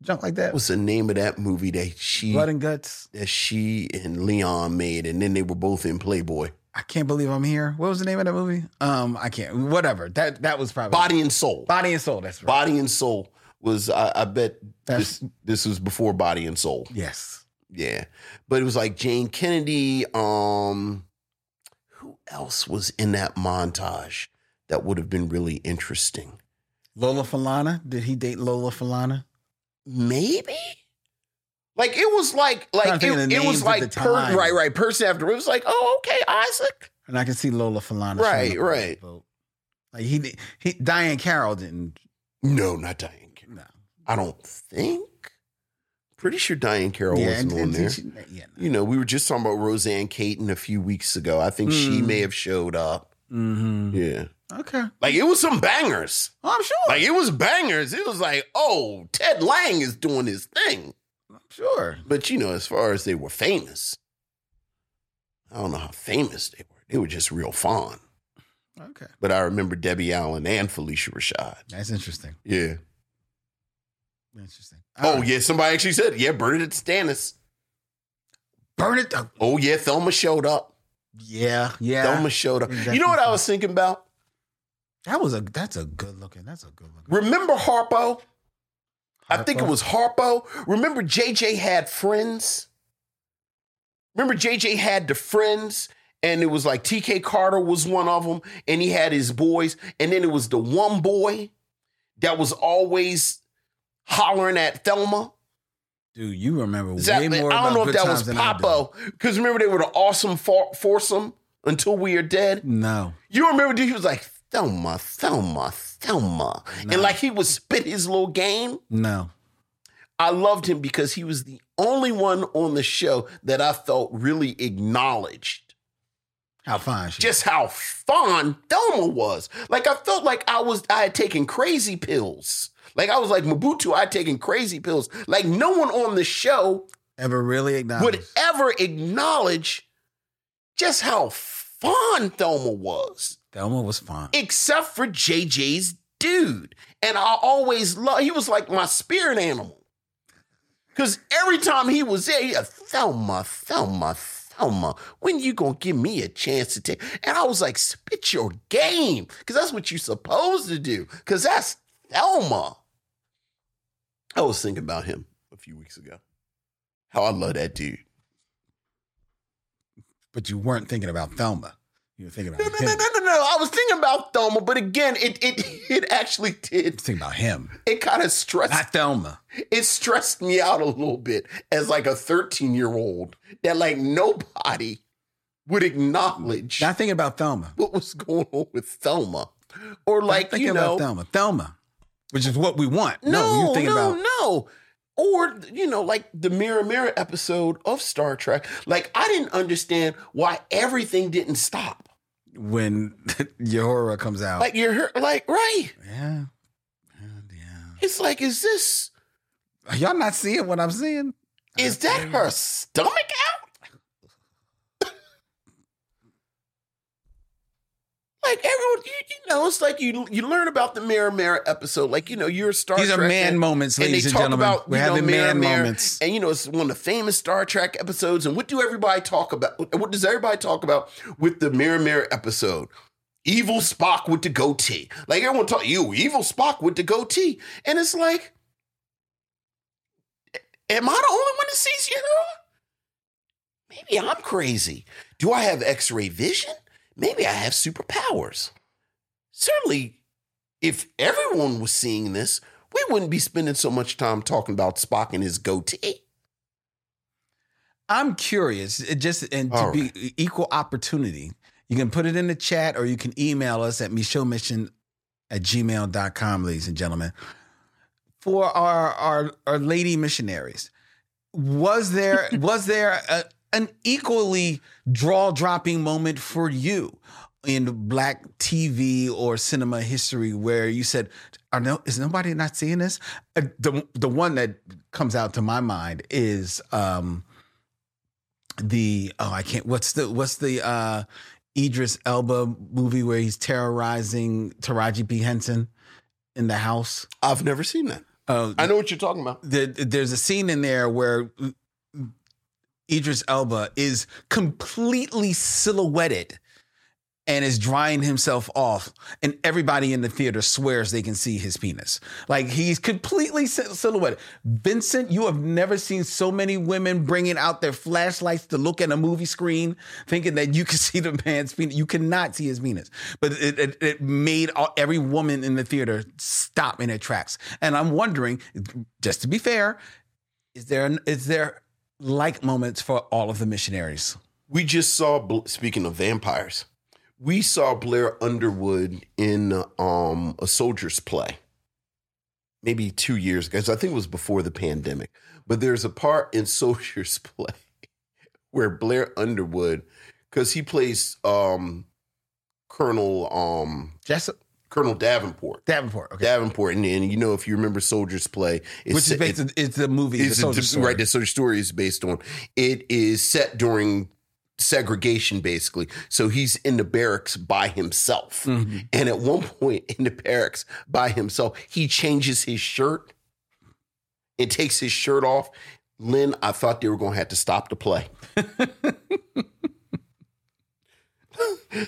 junk like that? What's the name of that movie that she Blood and guts. that she and Leon made, and then they were both in Playboy. I can't believe I'm here. What was the name of that movie? Um, I can't. Whatever. That that was probably Body and Soul. Body and Soul. That's right. Body and Soul was I, I bet That's- this this was before Body and Soul. Yes. Yeah. But it was like Jayne Kennedy. Um who else was in that montage that would have been really interesting? Lola Falana. Did he date Lola Falana? Maybe? Like it was like like to think of it, it was like per, right, right. Person after it was like, oh, okay, Isaac. And I can see Lola Falana. Right, showing up on right. Like he, he, Diahann Carroll didn't. No, not Diahann Carroll. No. I don't think. Pretty sure Diahann Carroll yeah, wasn't and- on and there. she- yeah. you know, we were just talking about Roseanne Caton a few weeks ago. I think she Mm. may have showed up. Mm-hmm. Yeah. Okay. Like it was some bangers. Oh, I'm sure. Like it was bangers. It was like, oh, Ted Lange is doing his thing. I'm sure. But you know, as far as they were famous, I don't know how famous they were. They were just real fun. Okay, but I remember Debbie Allen and Phylicia Rashad. that's interesting. Yeah. Interesting. Oh All right. yeah, somebody actually said, yeah, BernNadette Stanis. burn it. Oh yeah, Thelma showed up. Yeah, yeah. Thelma showed up. Exactly. You know what I was thinking about? That was a. That's a good looking. That's a good looking. Remember Harpo? I think it was Harpo. Remember JJ had friends? Remember JJ had the friends? And it was like TK Carter was one of them, and he had his boys. And then it was the one boy that was always hollering at Thelma. Dude, you remember Is that- way more. I don't know if that was Times than I do. Papo. Because remember, they were the awesome for- foursome until we are dead. No, You remember dude, he was like, Thelma, Thelma, Thelma. No. And like he would spit his little game. no. I loved him because he was the only one on the show that I felt really acknowledged How fine just how fun Thelma was. Like I felt like I was I had taken crazy pills. Like I was like Mugatu, I had taken crazy pills. Like no one on the show ever really acknowledged. would ever acknowledge just how fun Thelma was. Thelma was fine. except for JJ's dude. And I always love he was like my spirit animal. Cause every time he was there, he had Thelma, Thelma, Thelma, when you gonna give me a chance to take? And I was like, spit your game. Cause that's what you're supposed to do. Cause that's Thelma. I was thinking about him a few weeks ago. How I love that dude. but you weren't thinking about Thelma. You were thinking about No, no, him. no, no, no, no. I was thinking about Thelma, but again, it it it actually did. Thinking about him, It kind of stressed not Thelma. it stressed me out a little bit as like a 13 year old that like nobody would acknowledge Not thinking about Thelma. what was going on with Thelma. Or Not like, thinking you know, about Thelma. Thelma, which is what we want. No, no, you're thinking no, about. no. Or, you know, like the Mirror Mirror episode of Star Trek. Like, I didn't understand why everything didn't stop. When Uhura comes out. Like, you're like, right. yeah. Yeah, yeah. It's like, is this, Are y'all not seeing what I'm seeing? is that her stomach out? Like everyone, you, you know, it's like you you learn about the Mirror Mirror episode. Like you know, you're a Star These are man and- moments, and they ladies and talk gentlemen. about We're you know, having man Mirror, moments. and you know, it's one of the famous Star Trek episodes. And what do everybody talk about? What does everybody talk about with the Mirror Mirror episode? Evil Spock with the goatee. Like everyone talk, you evil Spock with the goatee, and it's like, am I the only one that sees you? Maybe I'm crazy. Do I have X-ray vision? Maybe I have superpowers. Certainly, if everyone was seeing this, we wouldn't be spending so much time talking about Spock and his goatee. I'm curious, just and to All be equal opportunity. You can put it in the chat or you can email us at mission at gmail.com, ladies and gentlemen. For our our, our lady missionaries, was there was there a, an equally draw dropping moment for you in black TV or cinema history where you said, Are no, is nobody not seeing this? Uh, the the one that comes out to my mind is um the oh I can't what's the what's the uh Idris Elba movie where he's terrorizing Taraji P Henson in the house. I've never seen that. Uh, I know what you're talking about. the, there's a scene in there where Idris Elba is completely silhouetted and is drying himself off, and everybody in the theater swears they can see his penis. Like he's completely silhouetted. Vincent, you have never seen so many women bringing out their flashlights to look at a movie screen, thinking that you can see the man's penis. You cannot see his penis, but it, it, it made all, every woman in the theater stop in their tracks. And I'm wondering, just to be fair, is there is there like moments for all of the missionaries? We just saw, speaking of vampires, we saw Blair Underwood in um, a soldier's play maybe two years ago. 'cause I think it was before the pandemic. But there's a part in Soldier's Play where Blair Underwood, because he plays um, Colonel um, Jessup Colonel Davenport. Davenport, okay. Davenport, and, and you know if you remember Soldier's Play, it's Which is based, it's the movie, it's Soldier a, right. The Soldier Story is based on. It is set during segregation basically. So he's in the barracks by himself. Mm-hmm. And at one point in the barracks by himself, he changes his shirt and takes his shirt off. Len, I thought they were going to have to stop the play.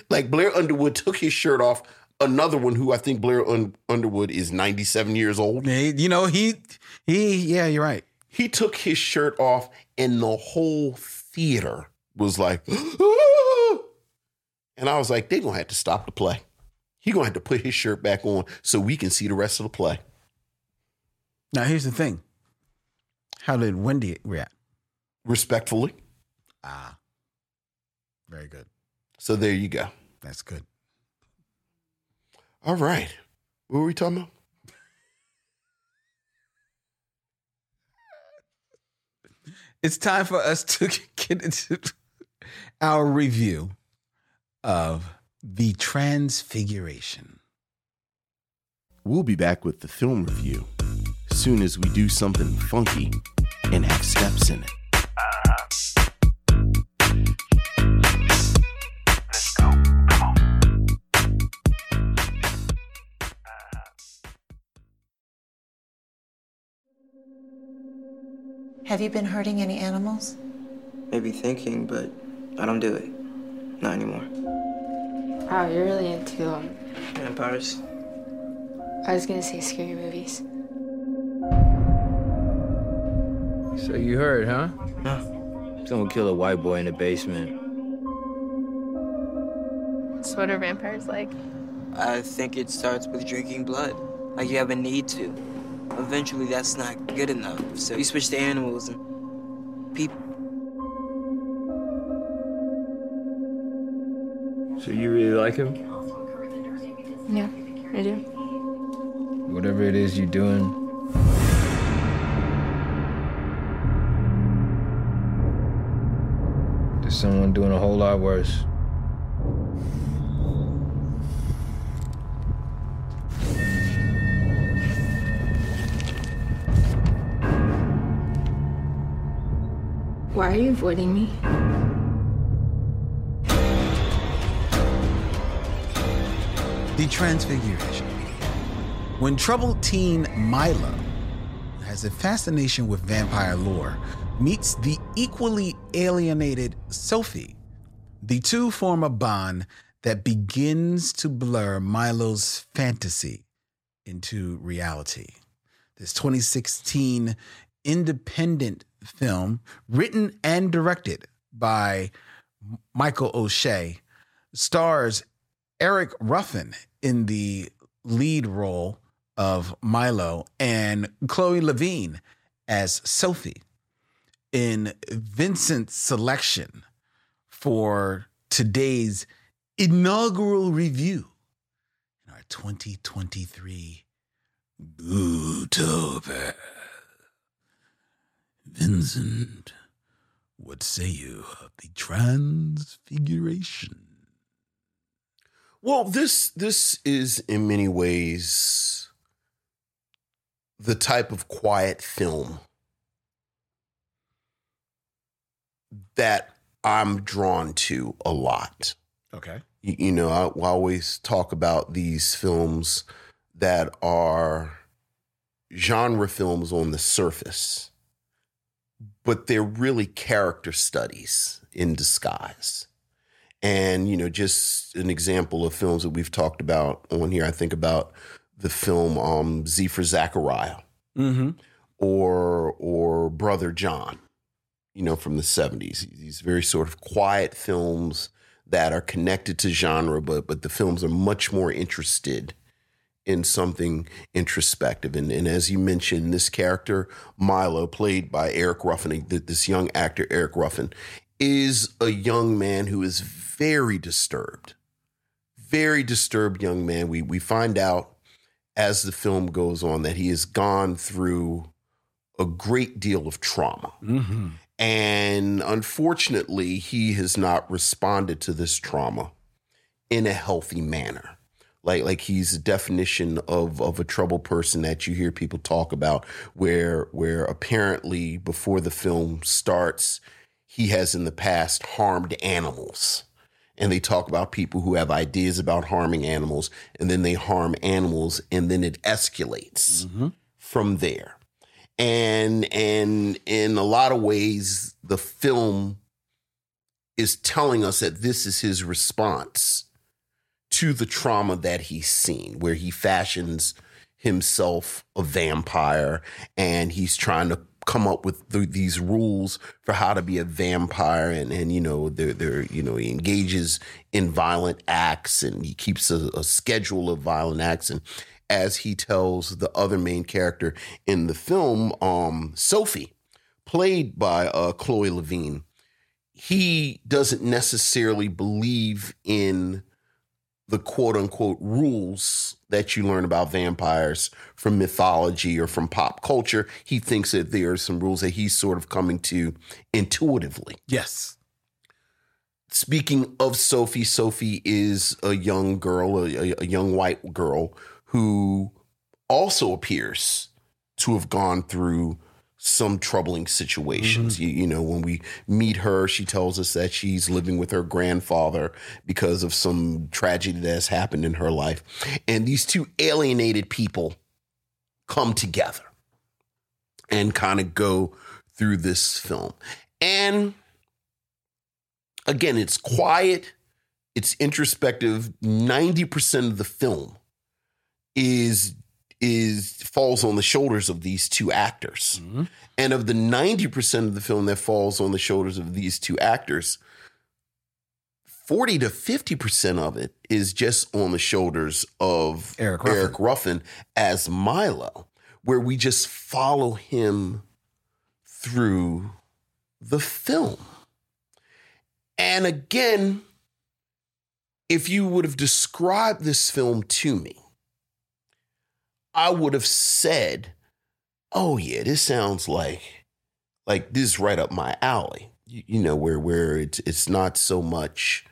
like Blair Underwood took his shirt off. Another one who I think Blair Un- Underwood is 97 years old. You know, he he yeah, you're right. He took his shirt off, and the whole theater was like, "Ah!" and I was like, they're gonna have to stop the play. He gonna have to put his shirt back on so we can see the rest of the play. Now here's the thing. How did Wendy react? Respectfully. Ah. Very good. So there you go. That's good. All right. What were we talking about? It's time for us to get into our review of The Transfiguration. We'll be back with the film review soon as we do something funky and have steps in it. Have you been hurting any animals? Maybe thinking, but I don't do it. Not anymore. Wow, you're really into um, Vampires. I was gonna say scary movies. So you heard, huh? No. Someone killed a white boy in the basement. So what are vampires like? I think it starts with drinking blood. Like you have a need to. Eventually, that's not good enough. So you switch to animals and people. So you really like him? Yeah, I do. Whatever it is you're doing. There's someone doing a whole lot worse. Why are you avoiding me? The Transfiguration. When troubled teen Milo has a fascination with vampire lore meets the equally alienated Sophie, the two form a bond that begins to blur Milo's fantasy into reality. This 2016 independent film, written and directed by Michael O'Shea, stars Eric Ruffin in the lead role of Milo and Chloe Levine as Sophie. In Vincent's selection for today's inaugural review in our 2023 Bootober. Vincent, what say you of the Transfiguration? Well, this this is in many ways the type of quiet film that I'm drawn to a lot. Okay. You, you know, I, I always talk about these films that are genre films on the surface, but they're really character studies in disguise. And, you know, just an example of films that we've talked about on here, I think about the film um, Z for Zachariah Mm-hmm. or or Brother John, you know, from the 70s. These very sort of quiet films that are connected to genre, but but the films are much more interested in something introspective. And, and as you mentioned, this character, Milo, played by Eric Ruffin, this young actor, Eric Ruffin, is a young man who is very disturbed. Very disturbed young man. We we find out as the film goes on that he has gone through a great deal of trauma. Mm-hmm. And unfortunately, he has not responded to this trauma in a healthy manner. Like, like he's a definition of, of a troubled person that you hear people talk about, where where apparently before the film starts, he has in the past harmed animals. And they talk about people who have ideas about harming animals, and then they harm animals, and then it escalates mm-hmm. from there. And and in a lot of ways, the film is telling us that this is his response to the trauma that he's seen, where he fashions himself a vampire and he's trying to come up with th- these rules for how to be a vampire and and you know they're, they're you know he engages in violent acts and he keeps a, a schedule of violent acts. And as he tells the other main character in the film um Sophie played by uh Chloe Levine he doesn't necessarily believe in the quote unquote rules that you learn about vampires from mythology or from pop culture. He thinks that there are some rules that he's sort of coming to intuitively. Yes. Speaking of Sophie, Sophie is a young girl, a, a young white girl who also appears to have gone through some troubling situations. Mm-hmm. You, you know, when we meet her, she tells us that she's living with her grandfather because of some tragedy that has happened in her life. And these two alienated people come together and kind of go through this film. And again, it's quiet, it's introspective. 90% of the film is is falls on the shoulders of these two actors. Mm-hmm. And of the 90% of the film that falls on the shoulders of these two actors, 40 to 50% of it is just on the shoulders of Eric Ruffin. Eric Ruffin as Milo, where we just follow him through the film. And again, if you would have described this film to me, I would have said, "Oh yeah, this sounds like like this is right up my alley." You, you know, where where it's it's not so much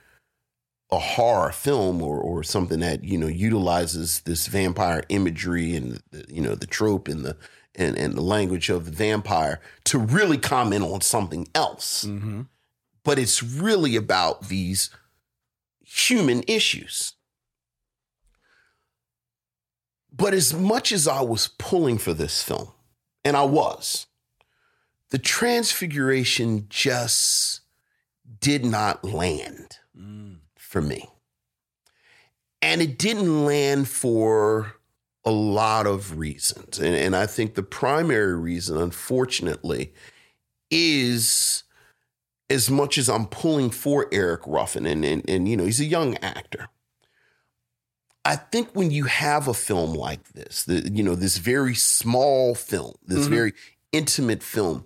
a horror film or or something that you know utilizes this vampire imagery and the, you know the trope and the and, and the language of the vampire to really comment on something else. Mm-hmm. But it's really about these human issues. But as much as I was pulling for this film, and I was, the transfiguration just did not land mm. for me. And it didn't land for a lot of reasons. And, and I think the primary reason, unfortunately, is as much as I'm pulling for Eric Ruffin, and, and, and you know, he's a young actor. I think when you have a film like this, the, you know, this very small film, this Mhm. very intimate film,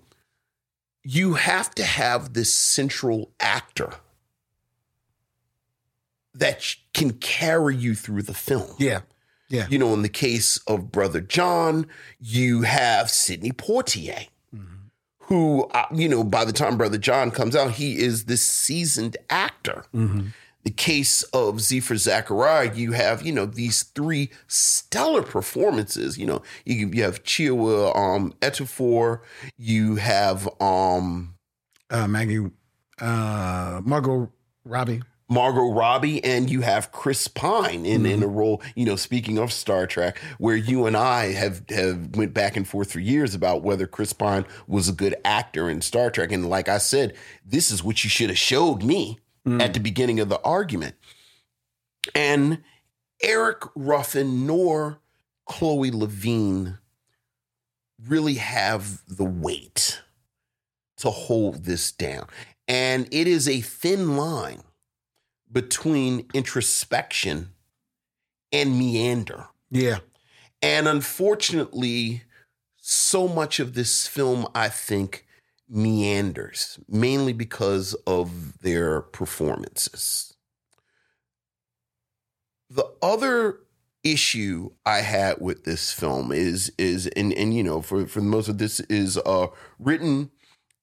you have to have this central actor that can carry you through the film. Yeah. Yeah. You know, in the case of Brother John, you have Sidney Poitier, who, uh, you know, by the time Brother John comes out, he is this seasoned actor. The case of Z for Zachariah, you have, you know, these three stellar performances. You know, you, you have Chiwa um, Ejiofor, you have um, Uh, Maggie, uh, Margot Robbie. Margot Robbie and you have Chris Pine in, in a role, you know, speaking of Star Trek, where you and I have, have went back and forth for years about whether Chris Pine was a good actor in Star Trek. And like I said, this is what you should have showed me Mm. at the beginning of the argument. And Eric Ruffin nor Chloe Levine really have the weight to hold this down. And it is a thin line between introspection and meander. Yeah. And unfortunately, so much of this film, I think, meanders, mainly because of their performances. The other issue I had with this film is is and and you know for for the most of this is uh written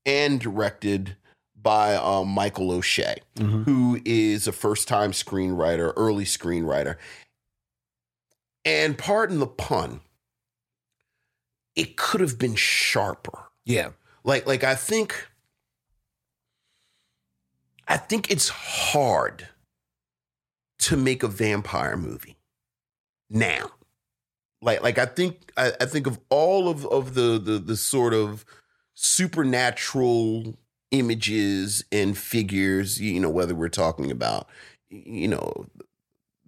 and directed by uh, Michael O'Shea, who is a first time screenwriter, early screenwriter. And pardon the pun, it could have been sharper. Yeah. Like like I think I think it's hard to make a vampire movie now. Like like I think I, I think of all of, of the, the the sort of supernatural images and figures, you know, whether we're talking about, you know,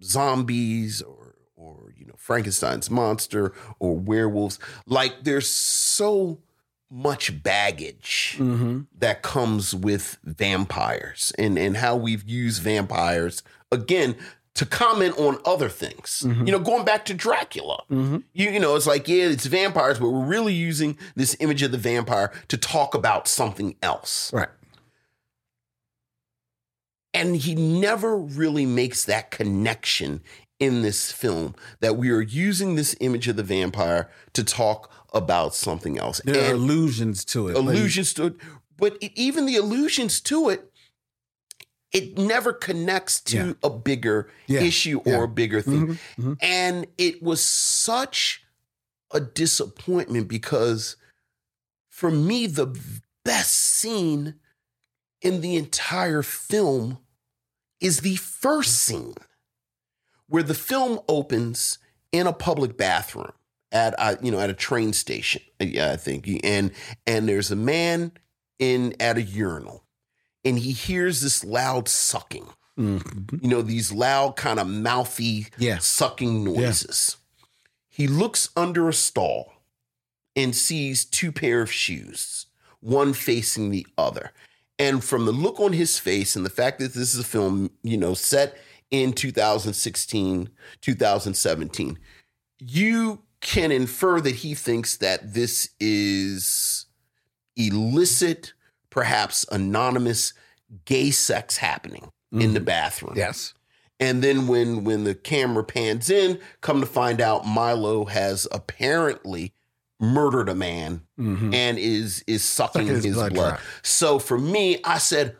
zombies or or you know Frankenstein's monster or werewolves. Like there's so much baggage Mm-hmm. that comes with vampires and and how we've used vampires again to comment on other things. Mhm. You know, going back to Dracula. Mm-hmm. You, you know, it's like, yeah, it's vampires, but we're really using this image of the vampire to talk about something else. Right. And he never really makes that connection in this film that we are using this image of the vampire to talk about something else. There are allusions to it. allusions to it, but it, even the allusions to it, it never connects to Yeah. a bigger Yeah, issue or yeah. a bigger thing. Mhm, mhm. And it was such a disappointment because for me, the best scene in the entire film is the first scene where the film opens in a public bathroom at a, you know at a train station i think. And and there's a man in at a urinal and he hears this loud sucking. Mhm. you know these loud kind of mouthy Yeah. sucking noises. He looks under a stall and sees two pair of shoes one facing the other. And from the look on his face and the fact that this is a film you know set in 2016 2017 you can infer that he thinks that this is illicit perhaps anonymous gay sex happening in the bathroom Yes. and then when when the camera pans in, come to find out Milo has apparently murdered a man Mhm. and is is sucking Sucking his, his blood. blood. So for me, I said,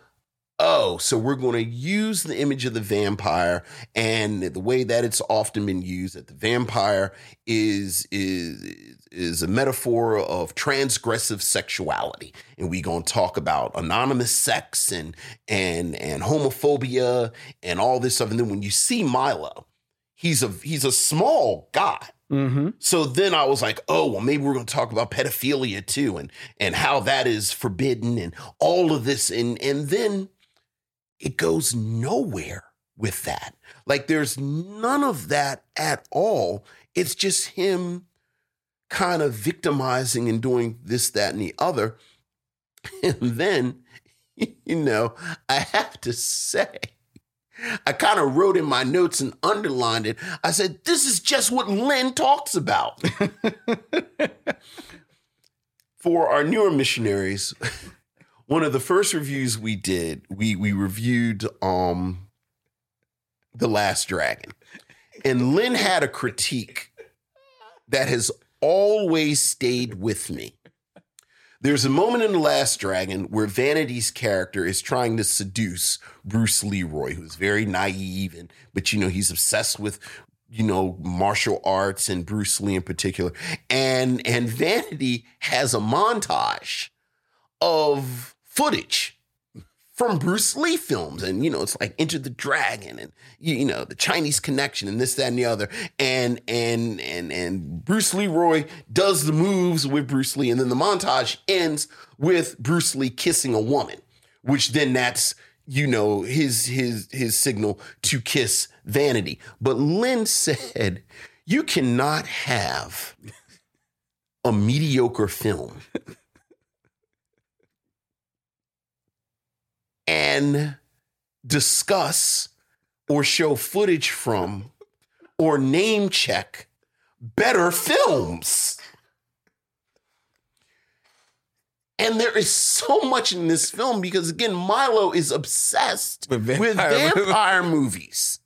"Oh, so we're going to use the image of the vampire and the way that it's often been used that the vampire is is is a metaphor of transgressive sexuality, and we're going to talk about anonymous sex and and and homophobia and all this stuff. And then when you see Milo, he's a he's a small guy." Mm-hmm. So then I was like, oh, well, maybe we're going to talk about pedophilia too and and how that is forbidden and all of this. And and then it goes nowhere with that. Like there's none of that at all. It's just him kind of victimizing and doing this, that, and the other. And then, you know, I have to say, I kind of wrote in my notes and underlined it. I said, This is just what Len talks about. For our newer missionaries, one of the first reviews we did, we we reviewed um The Last Dragon. And Len had a critique that has always stayed with me. There's a moment in The Last Dragon where Vanity's character is trying to seduce Bruce Leroy, who's very naive and but you know he's obsessed with you know martial arts and Bruce Lee in particular. And and Vanity has a montage of footage from Bruce Lee films. And, you know, it's like Enter the Dragon and, you, know, the Chinese connection and this, that, and the other. And, and, and, and Bruce Leroy does the moves with Bruce Lee. And then the montage ends with Bruce Lee kissing a woman, which then that's, you know, his, his, his signal to kiss vanity. But Len said, you cannot have a mediocre film and discuss or show footage from or name check better films. And there is so much in this film because, again, Milo is obsessed With with vampire vampire, movies.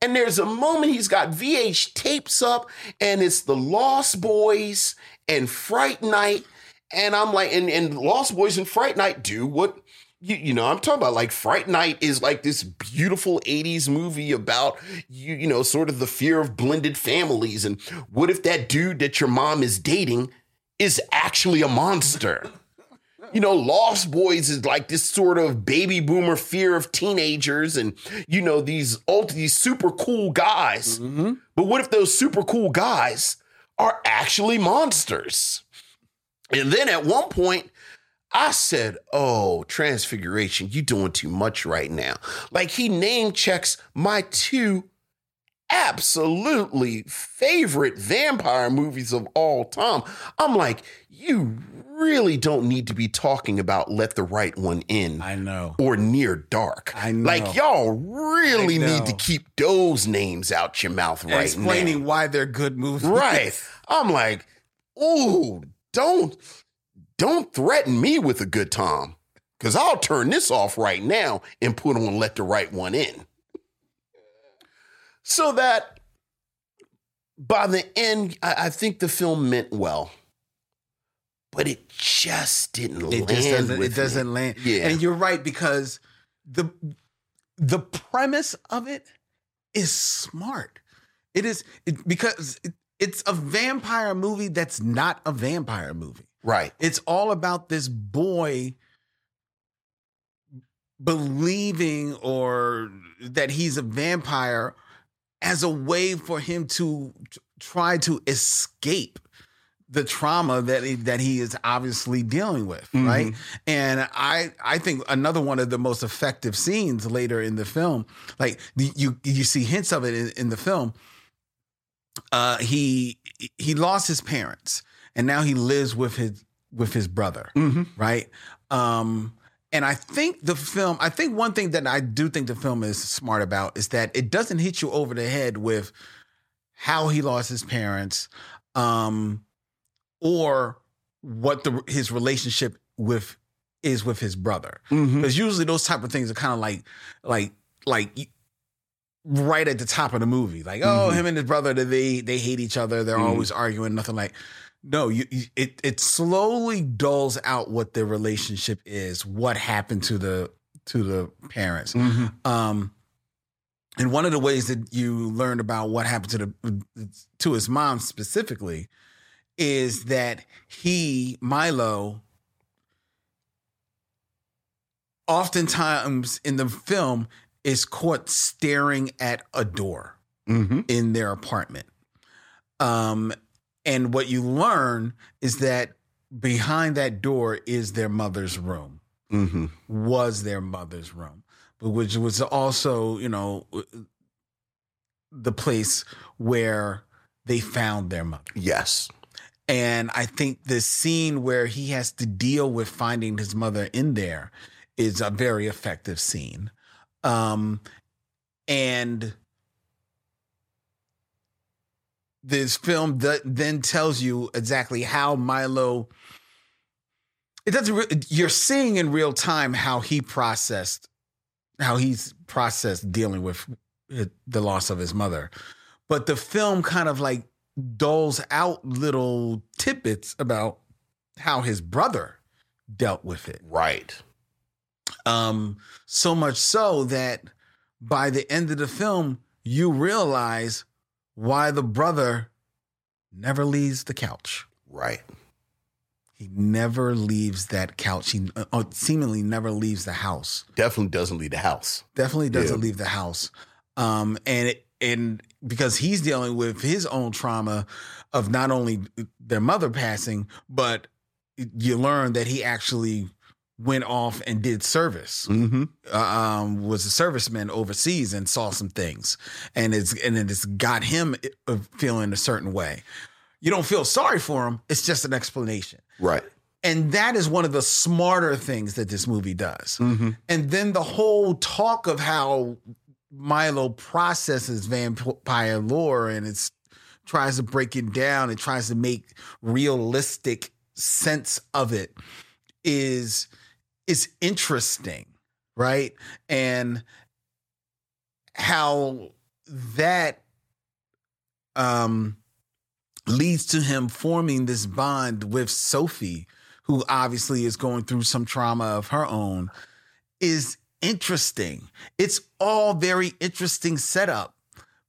And there's a moment he's got VH tapes up, and it's the Lost Boys and Fright Night. And I'm like, and, and Lost Boys and Fright Night do what you, you know, I'm talking about like Fright Night is like this beautiful 80s movie about you, you know, sort of the fear of blended families. And what if that dude that your mom is dating is actually a monster? you know, Lost Boys is like this sort of baby boomer fear of teenagers and, you know, these ult- these super cool guys. Mm-hmm. But what if those super cool guys are actually monsters? And then at one point, I said, Oh, Transfiguration, you doing too much right now. Like he name checks my two absolutely favorite vampire movies of all time. I'm like, you really don't need to be talking about Let the Right One In I know. or Near Dark. I know. Like y'all really need to keep those names out your mouth right now. Explaining now. why they're good movies. Right. I'm like, ooh, don't don't threaten me with a good time. Cause I'll turn this off right now and put on Let the Right One In. So that by the end, I, I think the film meant well. But it just didn't It land. just doesn't. It doesn't me. land. Yeah. and you're right because the the premise of it is smart. It is it, because it, it's a vampire movie that's not a vampire movie. Right. It's all about this boy believing or that he's a vampire as a way for him to try to escape the trauma that he, that he is obviously dealing with, right? And I I think another one of the most effective scenes later in the film, like you you see hints of it in, in the film. Uh, he he lost his parents, and now he lives with his with his brother, right? Um, and I think the film, I think one thing that I do think the film is smart about is that it doesn't hit you over the head with how he lost his parents, um, or what the his relationship with is with his brother. Because usually those type of things are kind of like, like, like right at the top of the movie. Like, oh, him and his brother, they they hate each other. They're always arguing. Nothing like. No, you, you it it slowly dulls out what the relationship is, what happened to the to the parents. Um, and one of the ways that you learned about what happened to the to his mom specifically is that he Milo oftentimes in the film is caught staring at a door in their apartment. Um, and what you learn is that behind that door is their mother's room, Mm-hmm. was their mother's room, but which was also, you know, the place where they found their mother. Yes. And I think the scene where he has to deal with finding his mother in there is a very effective scene. Um, and this film th- then tells you exactly how Milo. It doesn't. Re- you're seeing in real time how he processed, how he's processed dealing with the loss of his mother, but the film kind of like doles out little tidbits about how his brother dealt with it. Right. Um, so much so that by the end of the film, you realize why the brother never leaves the couch. Right. He never leaves that couch. He uh, uh, seemingly never leaves the house. Definitely doesn't leave the house. Definitely doesn't Yeah. leave the house. Um, and it, and because he's dealing with his own trauma of not only their mother passing, but you learn that he actually went off and did service. Mm-hmm. Uh, um, was a serviceman overseas and saw some things, and it's and it's got him uh, feeling a certain way. You don't feel sorry for him; it's just an explanation. Right. And that is one of the smarter things that this movie does. Mm-hmm. And then the whole talk of how Milo processes vampire lore and it's tries to break it down and tries to make realistic sense of it is is interesting, right? And how that um leads to him forming this bond with Sophie, who obviously is going through some trauma of her own, is interesting. It's all very interesting setup,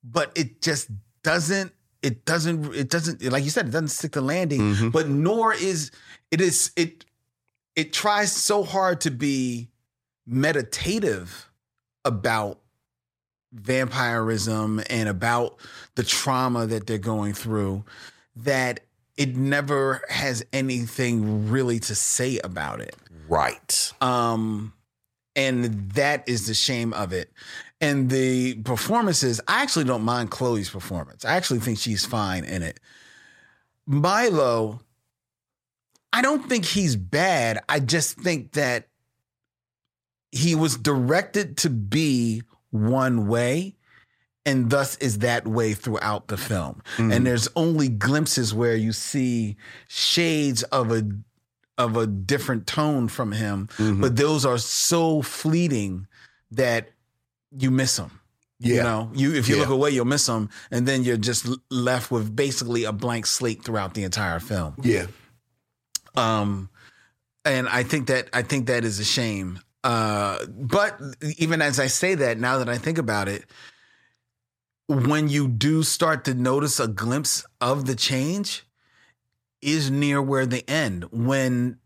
but it just doesn't. It doesn't. It doesn't. Like you said, it doesn't stick the landing. Mhm. But nor is it is it. It tries so hard to be meditative about vampirism and about the trauma that they're going through that it never has anything really to say about it. Right. Um, and that is the shame of it. And the performances, I actually don't mind Chloe's performance. I actually think she's fine in it. Milo, I don't think he's bad. I just think that he was directed to be one way and thus is that way throughout the film. Mm. And there's only glimpses where you see shades of a of a different tone from him, mm-hmm. but those are so fleeting that you miss them. You know, you if you Yeah. look away, you'll miss them, and then you're just left with basically a blank slate throughout the entire film. Yeah. Um, and I think that I think that is a shame. Uh, but even as I say that, now that I think about it, when you do start to notice a glimpse of the change, is near where they end when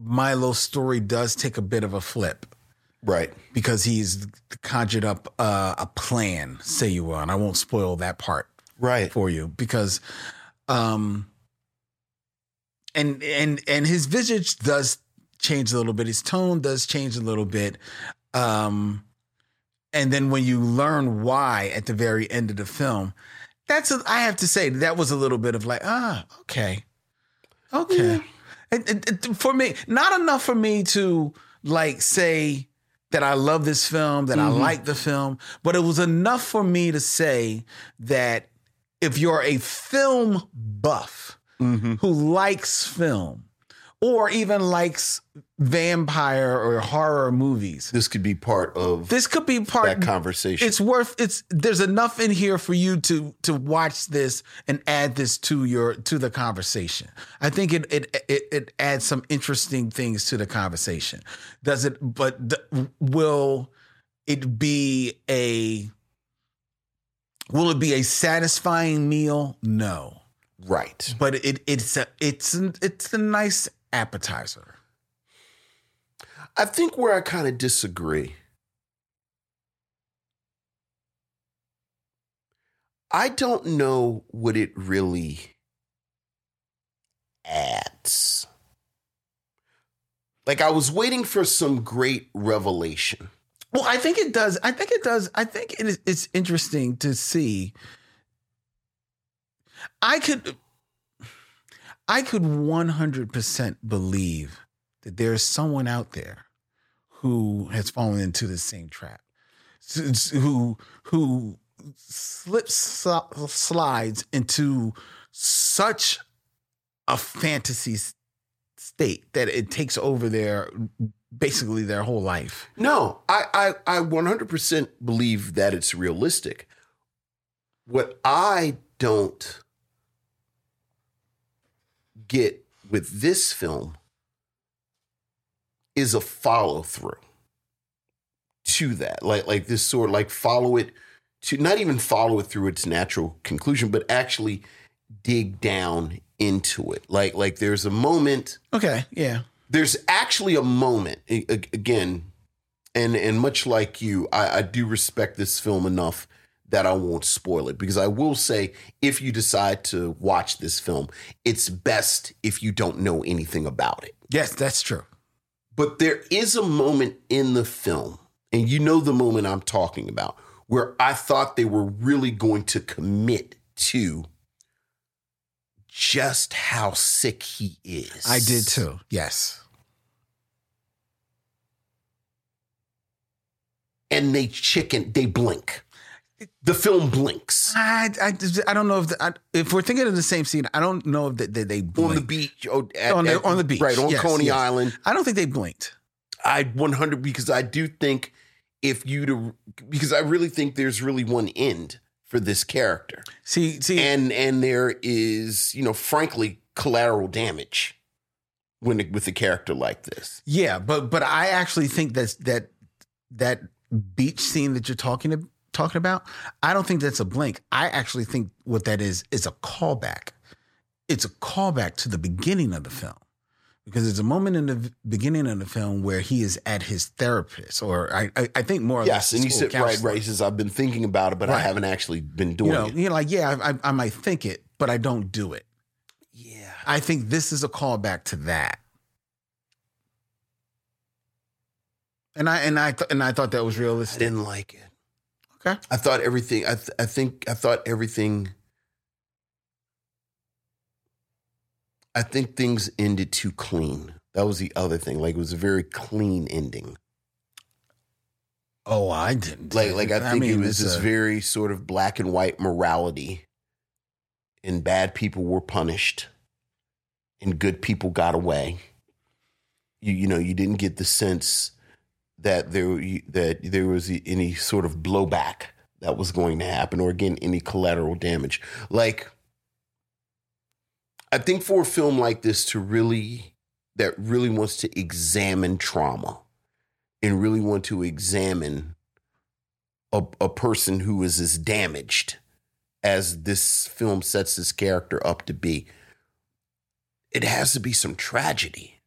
Milo's story does take a bit of a flip Right. because he's conjured up uh, a plan, say you will, and I won't spoil that part Right. for you because um and and and his visage does change a little bit. His tone does change a little bit. Um and then when you learn why at the very end of the film that's a, i have to say that was a little bit of like ah okay. Okay. It- it- it- for me not enough for me to like say that I love this film, that I like the film, but it was enough for me to say that if you're a film buff Mm-hmm. who likes film or even likes vampire or horror movies, This could be part of this could be part that conversation. it's worth it's there's enough in here for you to to watch this and add this to your to the conversation. I think it it it, it adds some interesting things to the conversation. Does it but will it be a will it be a satisfying meal? No right. but it it's a it's an, it's a nice appetizer I think where I kind of disagree. I don't know what it really adds. Like I was waiting for some great revelation. Well, I think it does. I think it does. I think it is, it's interesting to see. I could, I could one hundred percent believe that there is someone out there who has fallen into the same trap, who who slips slides into such a fantasy state that it takes over their basically their whole life. No, I, I, I 100% believe that it's realistic. What I don't get with this film is a follow through to that. Like, like this sort of like follow it to not even follow it through its natural conclusion, but actually dig down into it. Like, like there's a moment Okay, yeah. there's actually a moment again and and much like you I, I do respect this film enough that i won't spoil it because i will say if you decide to watch this film it's best if you don't know anything about it Yes, that's true. but there is a moment in the film and you know the moment i'm talking about where i thought they were really going to commit to just how sick he is I did too. Yes. and they chicken they blink the film blinks I, I, I don't know if the, I, if we're thinking of the same scene. I don't know if they, they, they on the beach oh, at- on the, at- on the beach, right on Yes, coney yes. island I don't think they blinked. i 100 because i do think if you to because i really think there's really one end for this character See, see, and and there is you know frankly collateral damage when it, with a character like this yeah, but but I actually think that's that that beach scene that you're talking talking about. I don't think that's a blink. I actually think what that is is a callback. It's a callback to the beginning of the film because there's a moment in the beginning of the film where he is at his therapist, or I, I, I think more. or Yes, less and you school said right, right. He says I've been thinking about it, but I haven't actually been doing You know, it. you're like, yeah, I, I, I might think it, but I don't do it. Yeah, I think this is a callback to that. And I and I th- and I thought that was I realistic. didn't like it. Okay. I thought everything. I th- I think I thought everything. I think things ended too clean. That was the other thing. Like it was a very clean ending. Oh, I didn't. Like like I think it mean, was this a- very sort of black and white morality, and bad people were punished, and good people got away. You you know you didn't get the sense that there that there was any sort of blowback that was going to happen, or again any collateral damage. Like I think for a film like this to really that really wants to examine trauma and really want to examine a, a person who is as damaged as this film sets this character up to be, it has to be some tragedy.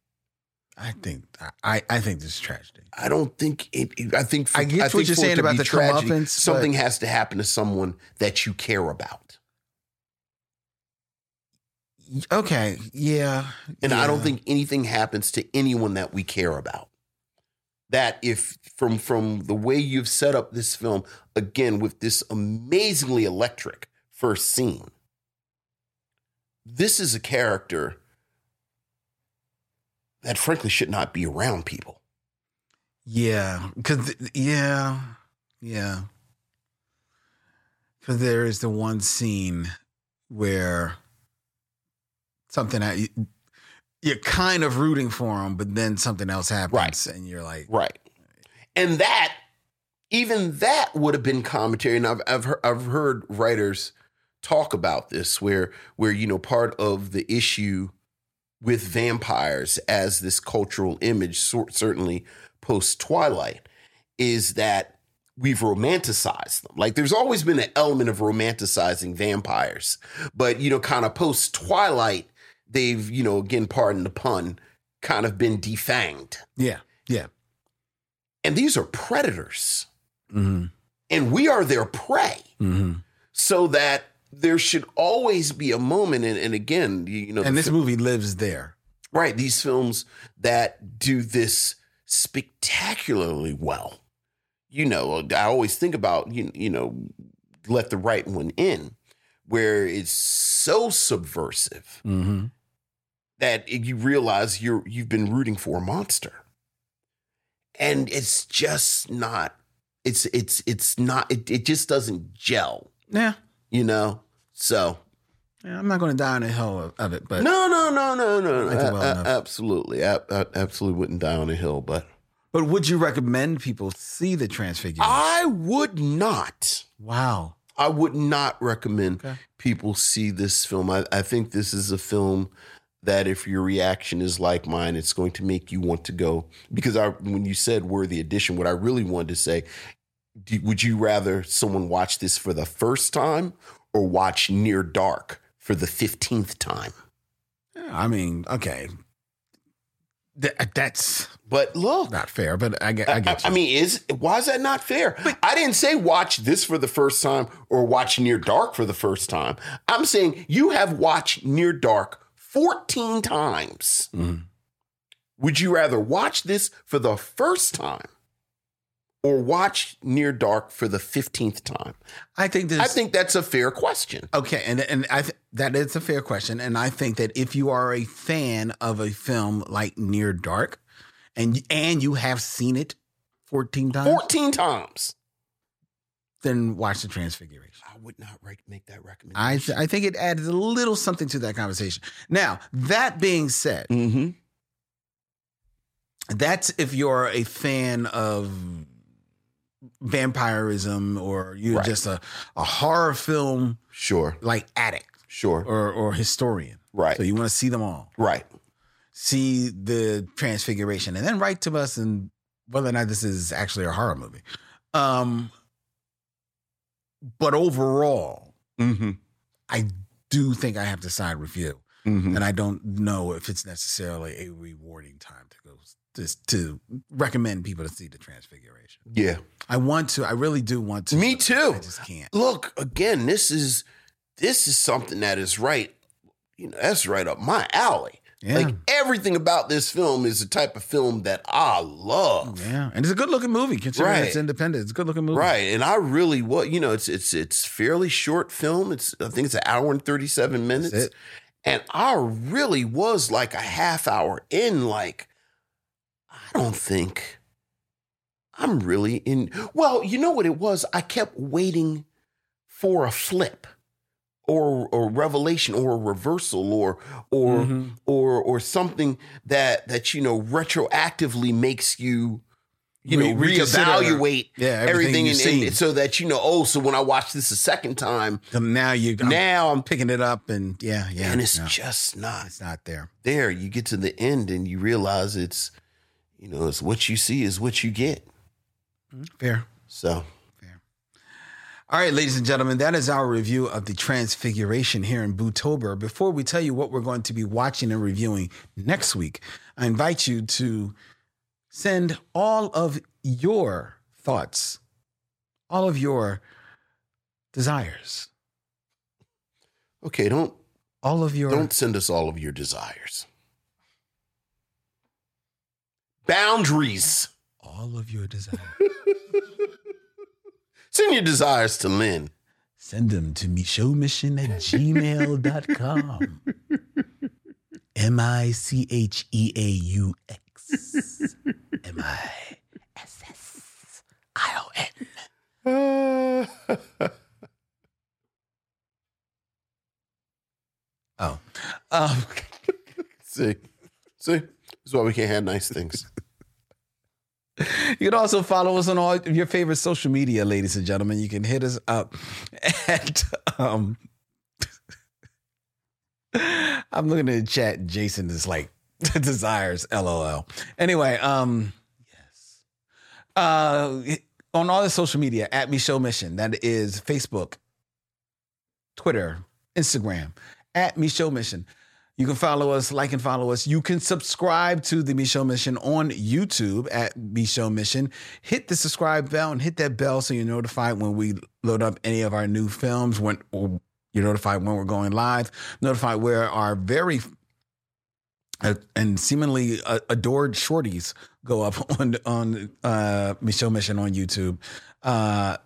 I think I I think this is tragedy. I don't think it. it- I think for, I get what think you're saying about the tragedy, comeuppance, Something has to happen to someone that you care about, Okay, yeah, and I don't think anything happens to anyone that we care about. That if from from the way you've set up this film again with this amazingly electric first scene, this is a character that frankly should not be around people. Yeah, because yeah, yeah, because there is the one scene where something that you, you're kind of rooting for him, but then something else happens, and you're like, Right. And that, even that would have been commentary. And I've I've heard, I've heard writers talk about this, where where you know part of the issue with vampires as this cultural image, certainly post Twilight, is that we've romanticized them. Like there's always been an element of romanticizing vampires, but you know, kind of post Twilight, they've you know again, pardon the pun, kind of been defanged. yeah, yeah, And these are predators, mm-hmm, and we are their prey. mm-hmm. So that there should always be a moment, and, and again, you, know, and this fil- movie lives there. right? These films that do this spectacularly well. You know, I always think about you, you know, let the right one in, where it's so subversive Mm-hmm. that you realize you're you've been rooting for a monster and it's just not it's it's it's not it, it just doesn't gel Yeah, you know so yeah, I'm not going to die on the hill of, of it, but no no no no no, it well a- a- enough. absolutely I, I absolutely wouldn't die on a hill but but would you recommend people see the Transfiguration? i would not wow. I would not recommend Okay. people see this film. I, I think this is a film that if your reaction is like mine, it's going to make you want to go. Because I, when you said worthy addition, what I really wanted to say, do, would you rather someone watch this for the first time or watch Near Dark for the 15th time? I mean, okay, Th- that's But look, not fair, but I get, I I, get I you. mean, is why is that not fair? I didn't say watch this for the first time or watch Near Dark for the first time. I'm saying you have watched Near Dark 14 times. Mhm. Would you rather watch this for the first time or watch Near Dark for the 15th time? I think this. I think that's a fair question. Okay, and and I th- that is a fair question, and I think that if you are a fan of a film like Near Dark, and and you have seen it fourteen times, 14 times. then watch the Transfiguration. I would not rec- make that I recommendation. th- I think it adds a little something to that conversation. Now that being said, mm-hmm. that's if you're a fan of vampirism or you're Right. just a, a horror film Sure, like addict sure. or or historian. Right. So you want to see them all. right. see the transfiguration and then write to us and whether or not this is actually a horror movie. Um, but overall, Mm-hmm. I do think I have to side with you Mm-hmm. and I don't know if it's necessarily a rewarding time to go just to recommend people to see the Transfiguration. Yeah. I want to. I really do want to. Me too. I just can't. Look, again, this is this is something that is right, you know, that's right up my alley. Yeah. Like everything about this film is the type of film that I love. Yeah, and it's a good looking movie considering Right. it's independent. It's a good looking movie. Right. And I really what you know, it's it's it's fairly short film. It's I think it's an hour and 37 minutes. And I really was like a half hour in, like, I don't think I'm really in. Well, you know what it was? I kept waiting for a flip or a revelation or a reversal or or Mhm. or or something that that you know retroactively makes you you know reconsider, reevaluate yeah, everything everything you've and- and so that you know oh so when I watch this a second time now you I'm now I'm picking it up and yeah, yeah. and it's no, just not it's not there. there. You get to the end and you realize it's, you know, it's what you see is what you get. Mm-hmm. Fair. So fair All right, ladies and gentlemen, that is our review of the Transfiguration here in Bootober. Before we tell you what we're going to be watching and reviewing next week, I invite you to send all of your thoughts, all of your desires, okay, don't all of your don't send us all of your desires. Boundaries. all of your desires. Send your desires to Len. Send them to micheauxmission at gmail.com. M I C H E A U X. M I S S I O N. Oh. Um, see, see, this is why we can't have nice things. you can also follow us on all your favorite social media, ladies and gentlemen. You can hit us up at um I'm looking at the chat. Jason is like desires, lol. Anyway, um yes. Uh on all the social media at Micheaux Mission. That is Facebook, Twitter, Instagram, at Micheaux Mission. You can follow us, like and follow us. You can subscribe to the Micheaux Mission on YouTube at Micheaux Mission. Hit the subscribe bell and hit that bell so you're notified when we load up any of our new films. When you're notified when we're going live. Notified where our very and seemingly uh, adored shorties go up on on uh, Micheaux Mission on YouTube. Uh,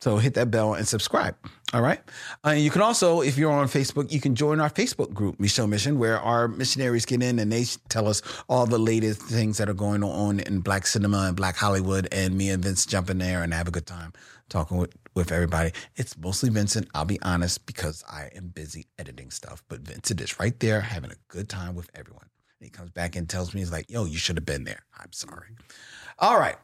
so hit that bell and subscribe. All right. Uh, you can also, if you're on Facebook, you can join our Facebook group, Micheaux Mission, where our missionaries get in and they tell us all the latest things that are going on in Black cinema and Black Hollywood. And me and Vince jump in there and have a good time talking with, with everybody. It's mostly Vincent, I'll be honest, because I am busy editing stuff. But Vincent is right there having a good time with everyone. And he comes back and tells me, he's like, yo, you should have been there. I'm sorry. All right.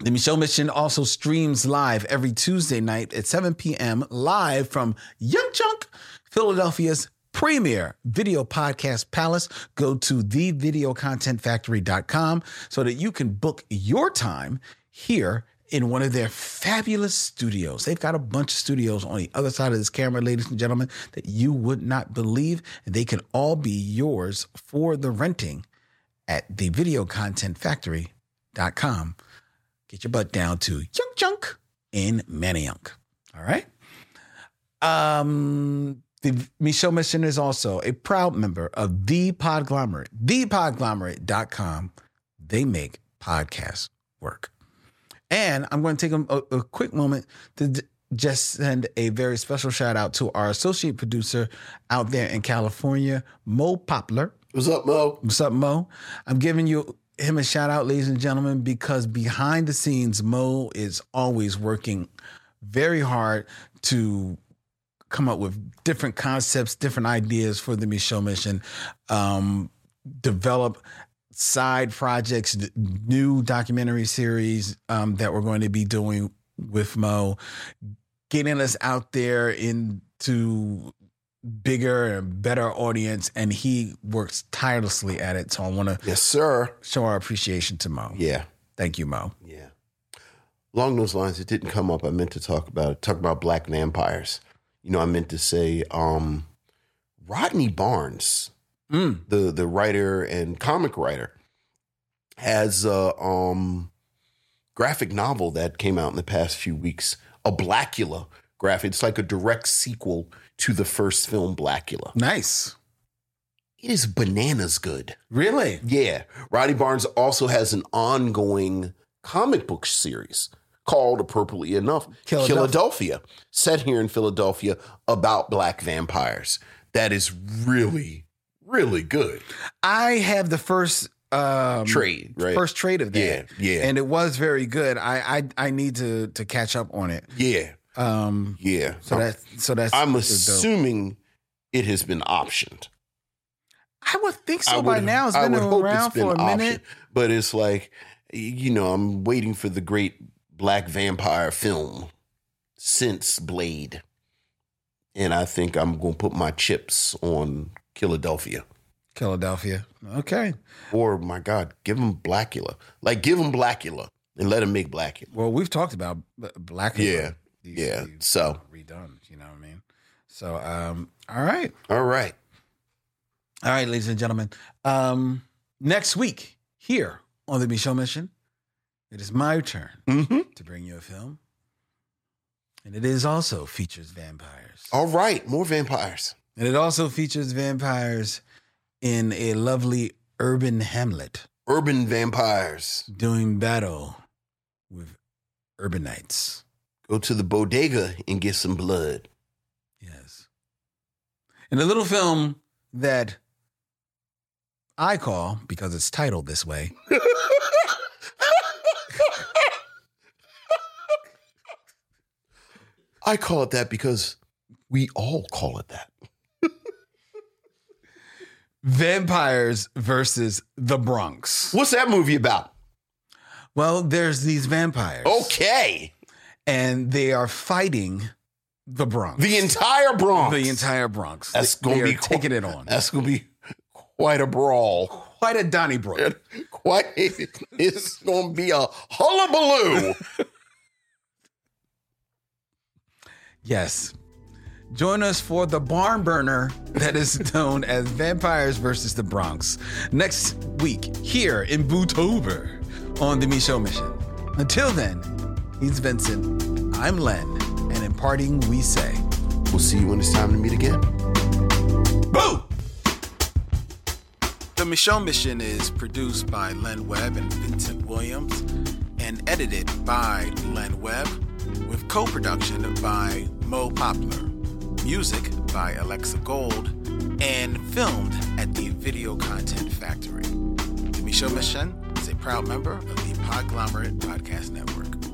The Micheaux Mission also streams live every Tuesday night at 7 p.m. live from Young Chunk, Philadelphia's premier video podcast palace. Go to thevideocontentfactory.com so that you can book your time here in one of their fabulous studios. They've got a bunch of studios on the other side of this camera, ladies and gentlemen, that you would not believe. They can all be yours for the renting at thevideocontentfactory.com get your butt down to Young Junk in Manayunk. All right. Um, the Micheaux Mission is also a proud member of The Podglomerate, thepodglomerate.com. They make podcasts work. And I'm going to take a, a quick moment to d- just send a very special shout out to our associate producer out there in California, Mo Poplar. What's up, Mo? What's up, Mo? I'm giving you him a shout out, ladies and gentlemen, because behind the scenes, Mo is always working very hard to come up with different concepts, different ideas for the Micheaux Mission, um, develop side projects, new documentary series um, that we're going to be doing with Mo, getting us out there into bigger and better audience, and he works tirelessly at it. So I want to Yes, sir. show our appreciation to Mo. Yeah. Thank you, Mo. Yeah. Along those lines, it didn't come up. I meant to talk about it, talk about black vampires. You know, I meant to say um Rodney Barnes, Mm. the the writer and comic writer, has a um, graphic novel that came out in the past few weeks. A Blacula graphic. It's like a direct sequel to the first film Blacula. Nice. It is bananas good. Really? Yeah. Rodney Barnes also has an ongoing comic book series called, appropriately enough, Killadelphia. Killadelphia, set here in Philadelphia about black vampires. That is really, really good. I have the first um, Trade, right? First trade of that. Yeah, yeah. And it was very good. I I, I need to to catch up on it. Yeah, Um. yeah. So that so that's I'm assuming it has been optioned. I would think I so by would- now. It's been around it's been for a minute. optioned, but it's like, you know, I'm waiting for the great black vampire film since Blade, and I think I'm going to put my chips on Killadelphia. Killadelphia. Okay. Or my God, give him Blacula. Like give him Blacula and let him make Blacula. Well, we've talked about B- Black. Yeah, These- yeah. these So redone. You know what I mean? So, um, all right, all right, all right, ladies and gentlemen. Um, next week here on the Micheaux Mission, it is my turn mm-hmm. to bring you a film, and it is also features vampires, all right. More vampires. and it also features vampires in a lovely urban hamlet Urban vampires. doing battle with urbanites. Go to the bodega and get some blood. Yes. In a little film that I call, because it's titled this way, I call it that because we all call it that. Vampires versus the Bronx. What's that movie about? Well, there's these vampires. Okay. And they are fighting the Bronx. The entire Bronx. The entire Bronx. That's going to be taking it on. That's going to be quite a brawl. Quite a Donnybrook. Quite. It's going to be a hullabaloo. Yes. Join us for the barn burner that is known as Vampires versus the Bronx next week here in Bootober on the Micheaux Mission. Until then, he's Vincent, I'm Len, and in parting, we say, we'll see you when it's time to meet again. Boo! The Micheaux Mission is produced by Len Webb and Vincent Williams and edited by Len Webb with co production by Mo Poplar, music by Alexa Gold, and filmed at the Video Content Factory. The Micheaux Mission is a proud member of the Podglomerate Podcast Network.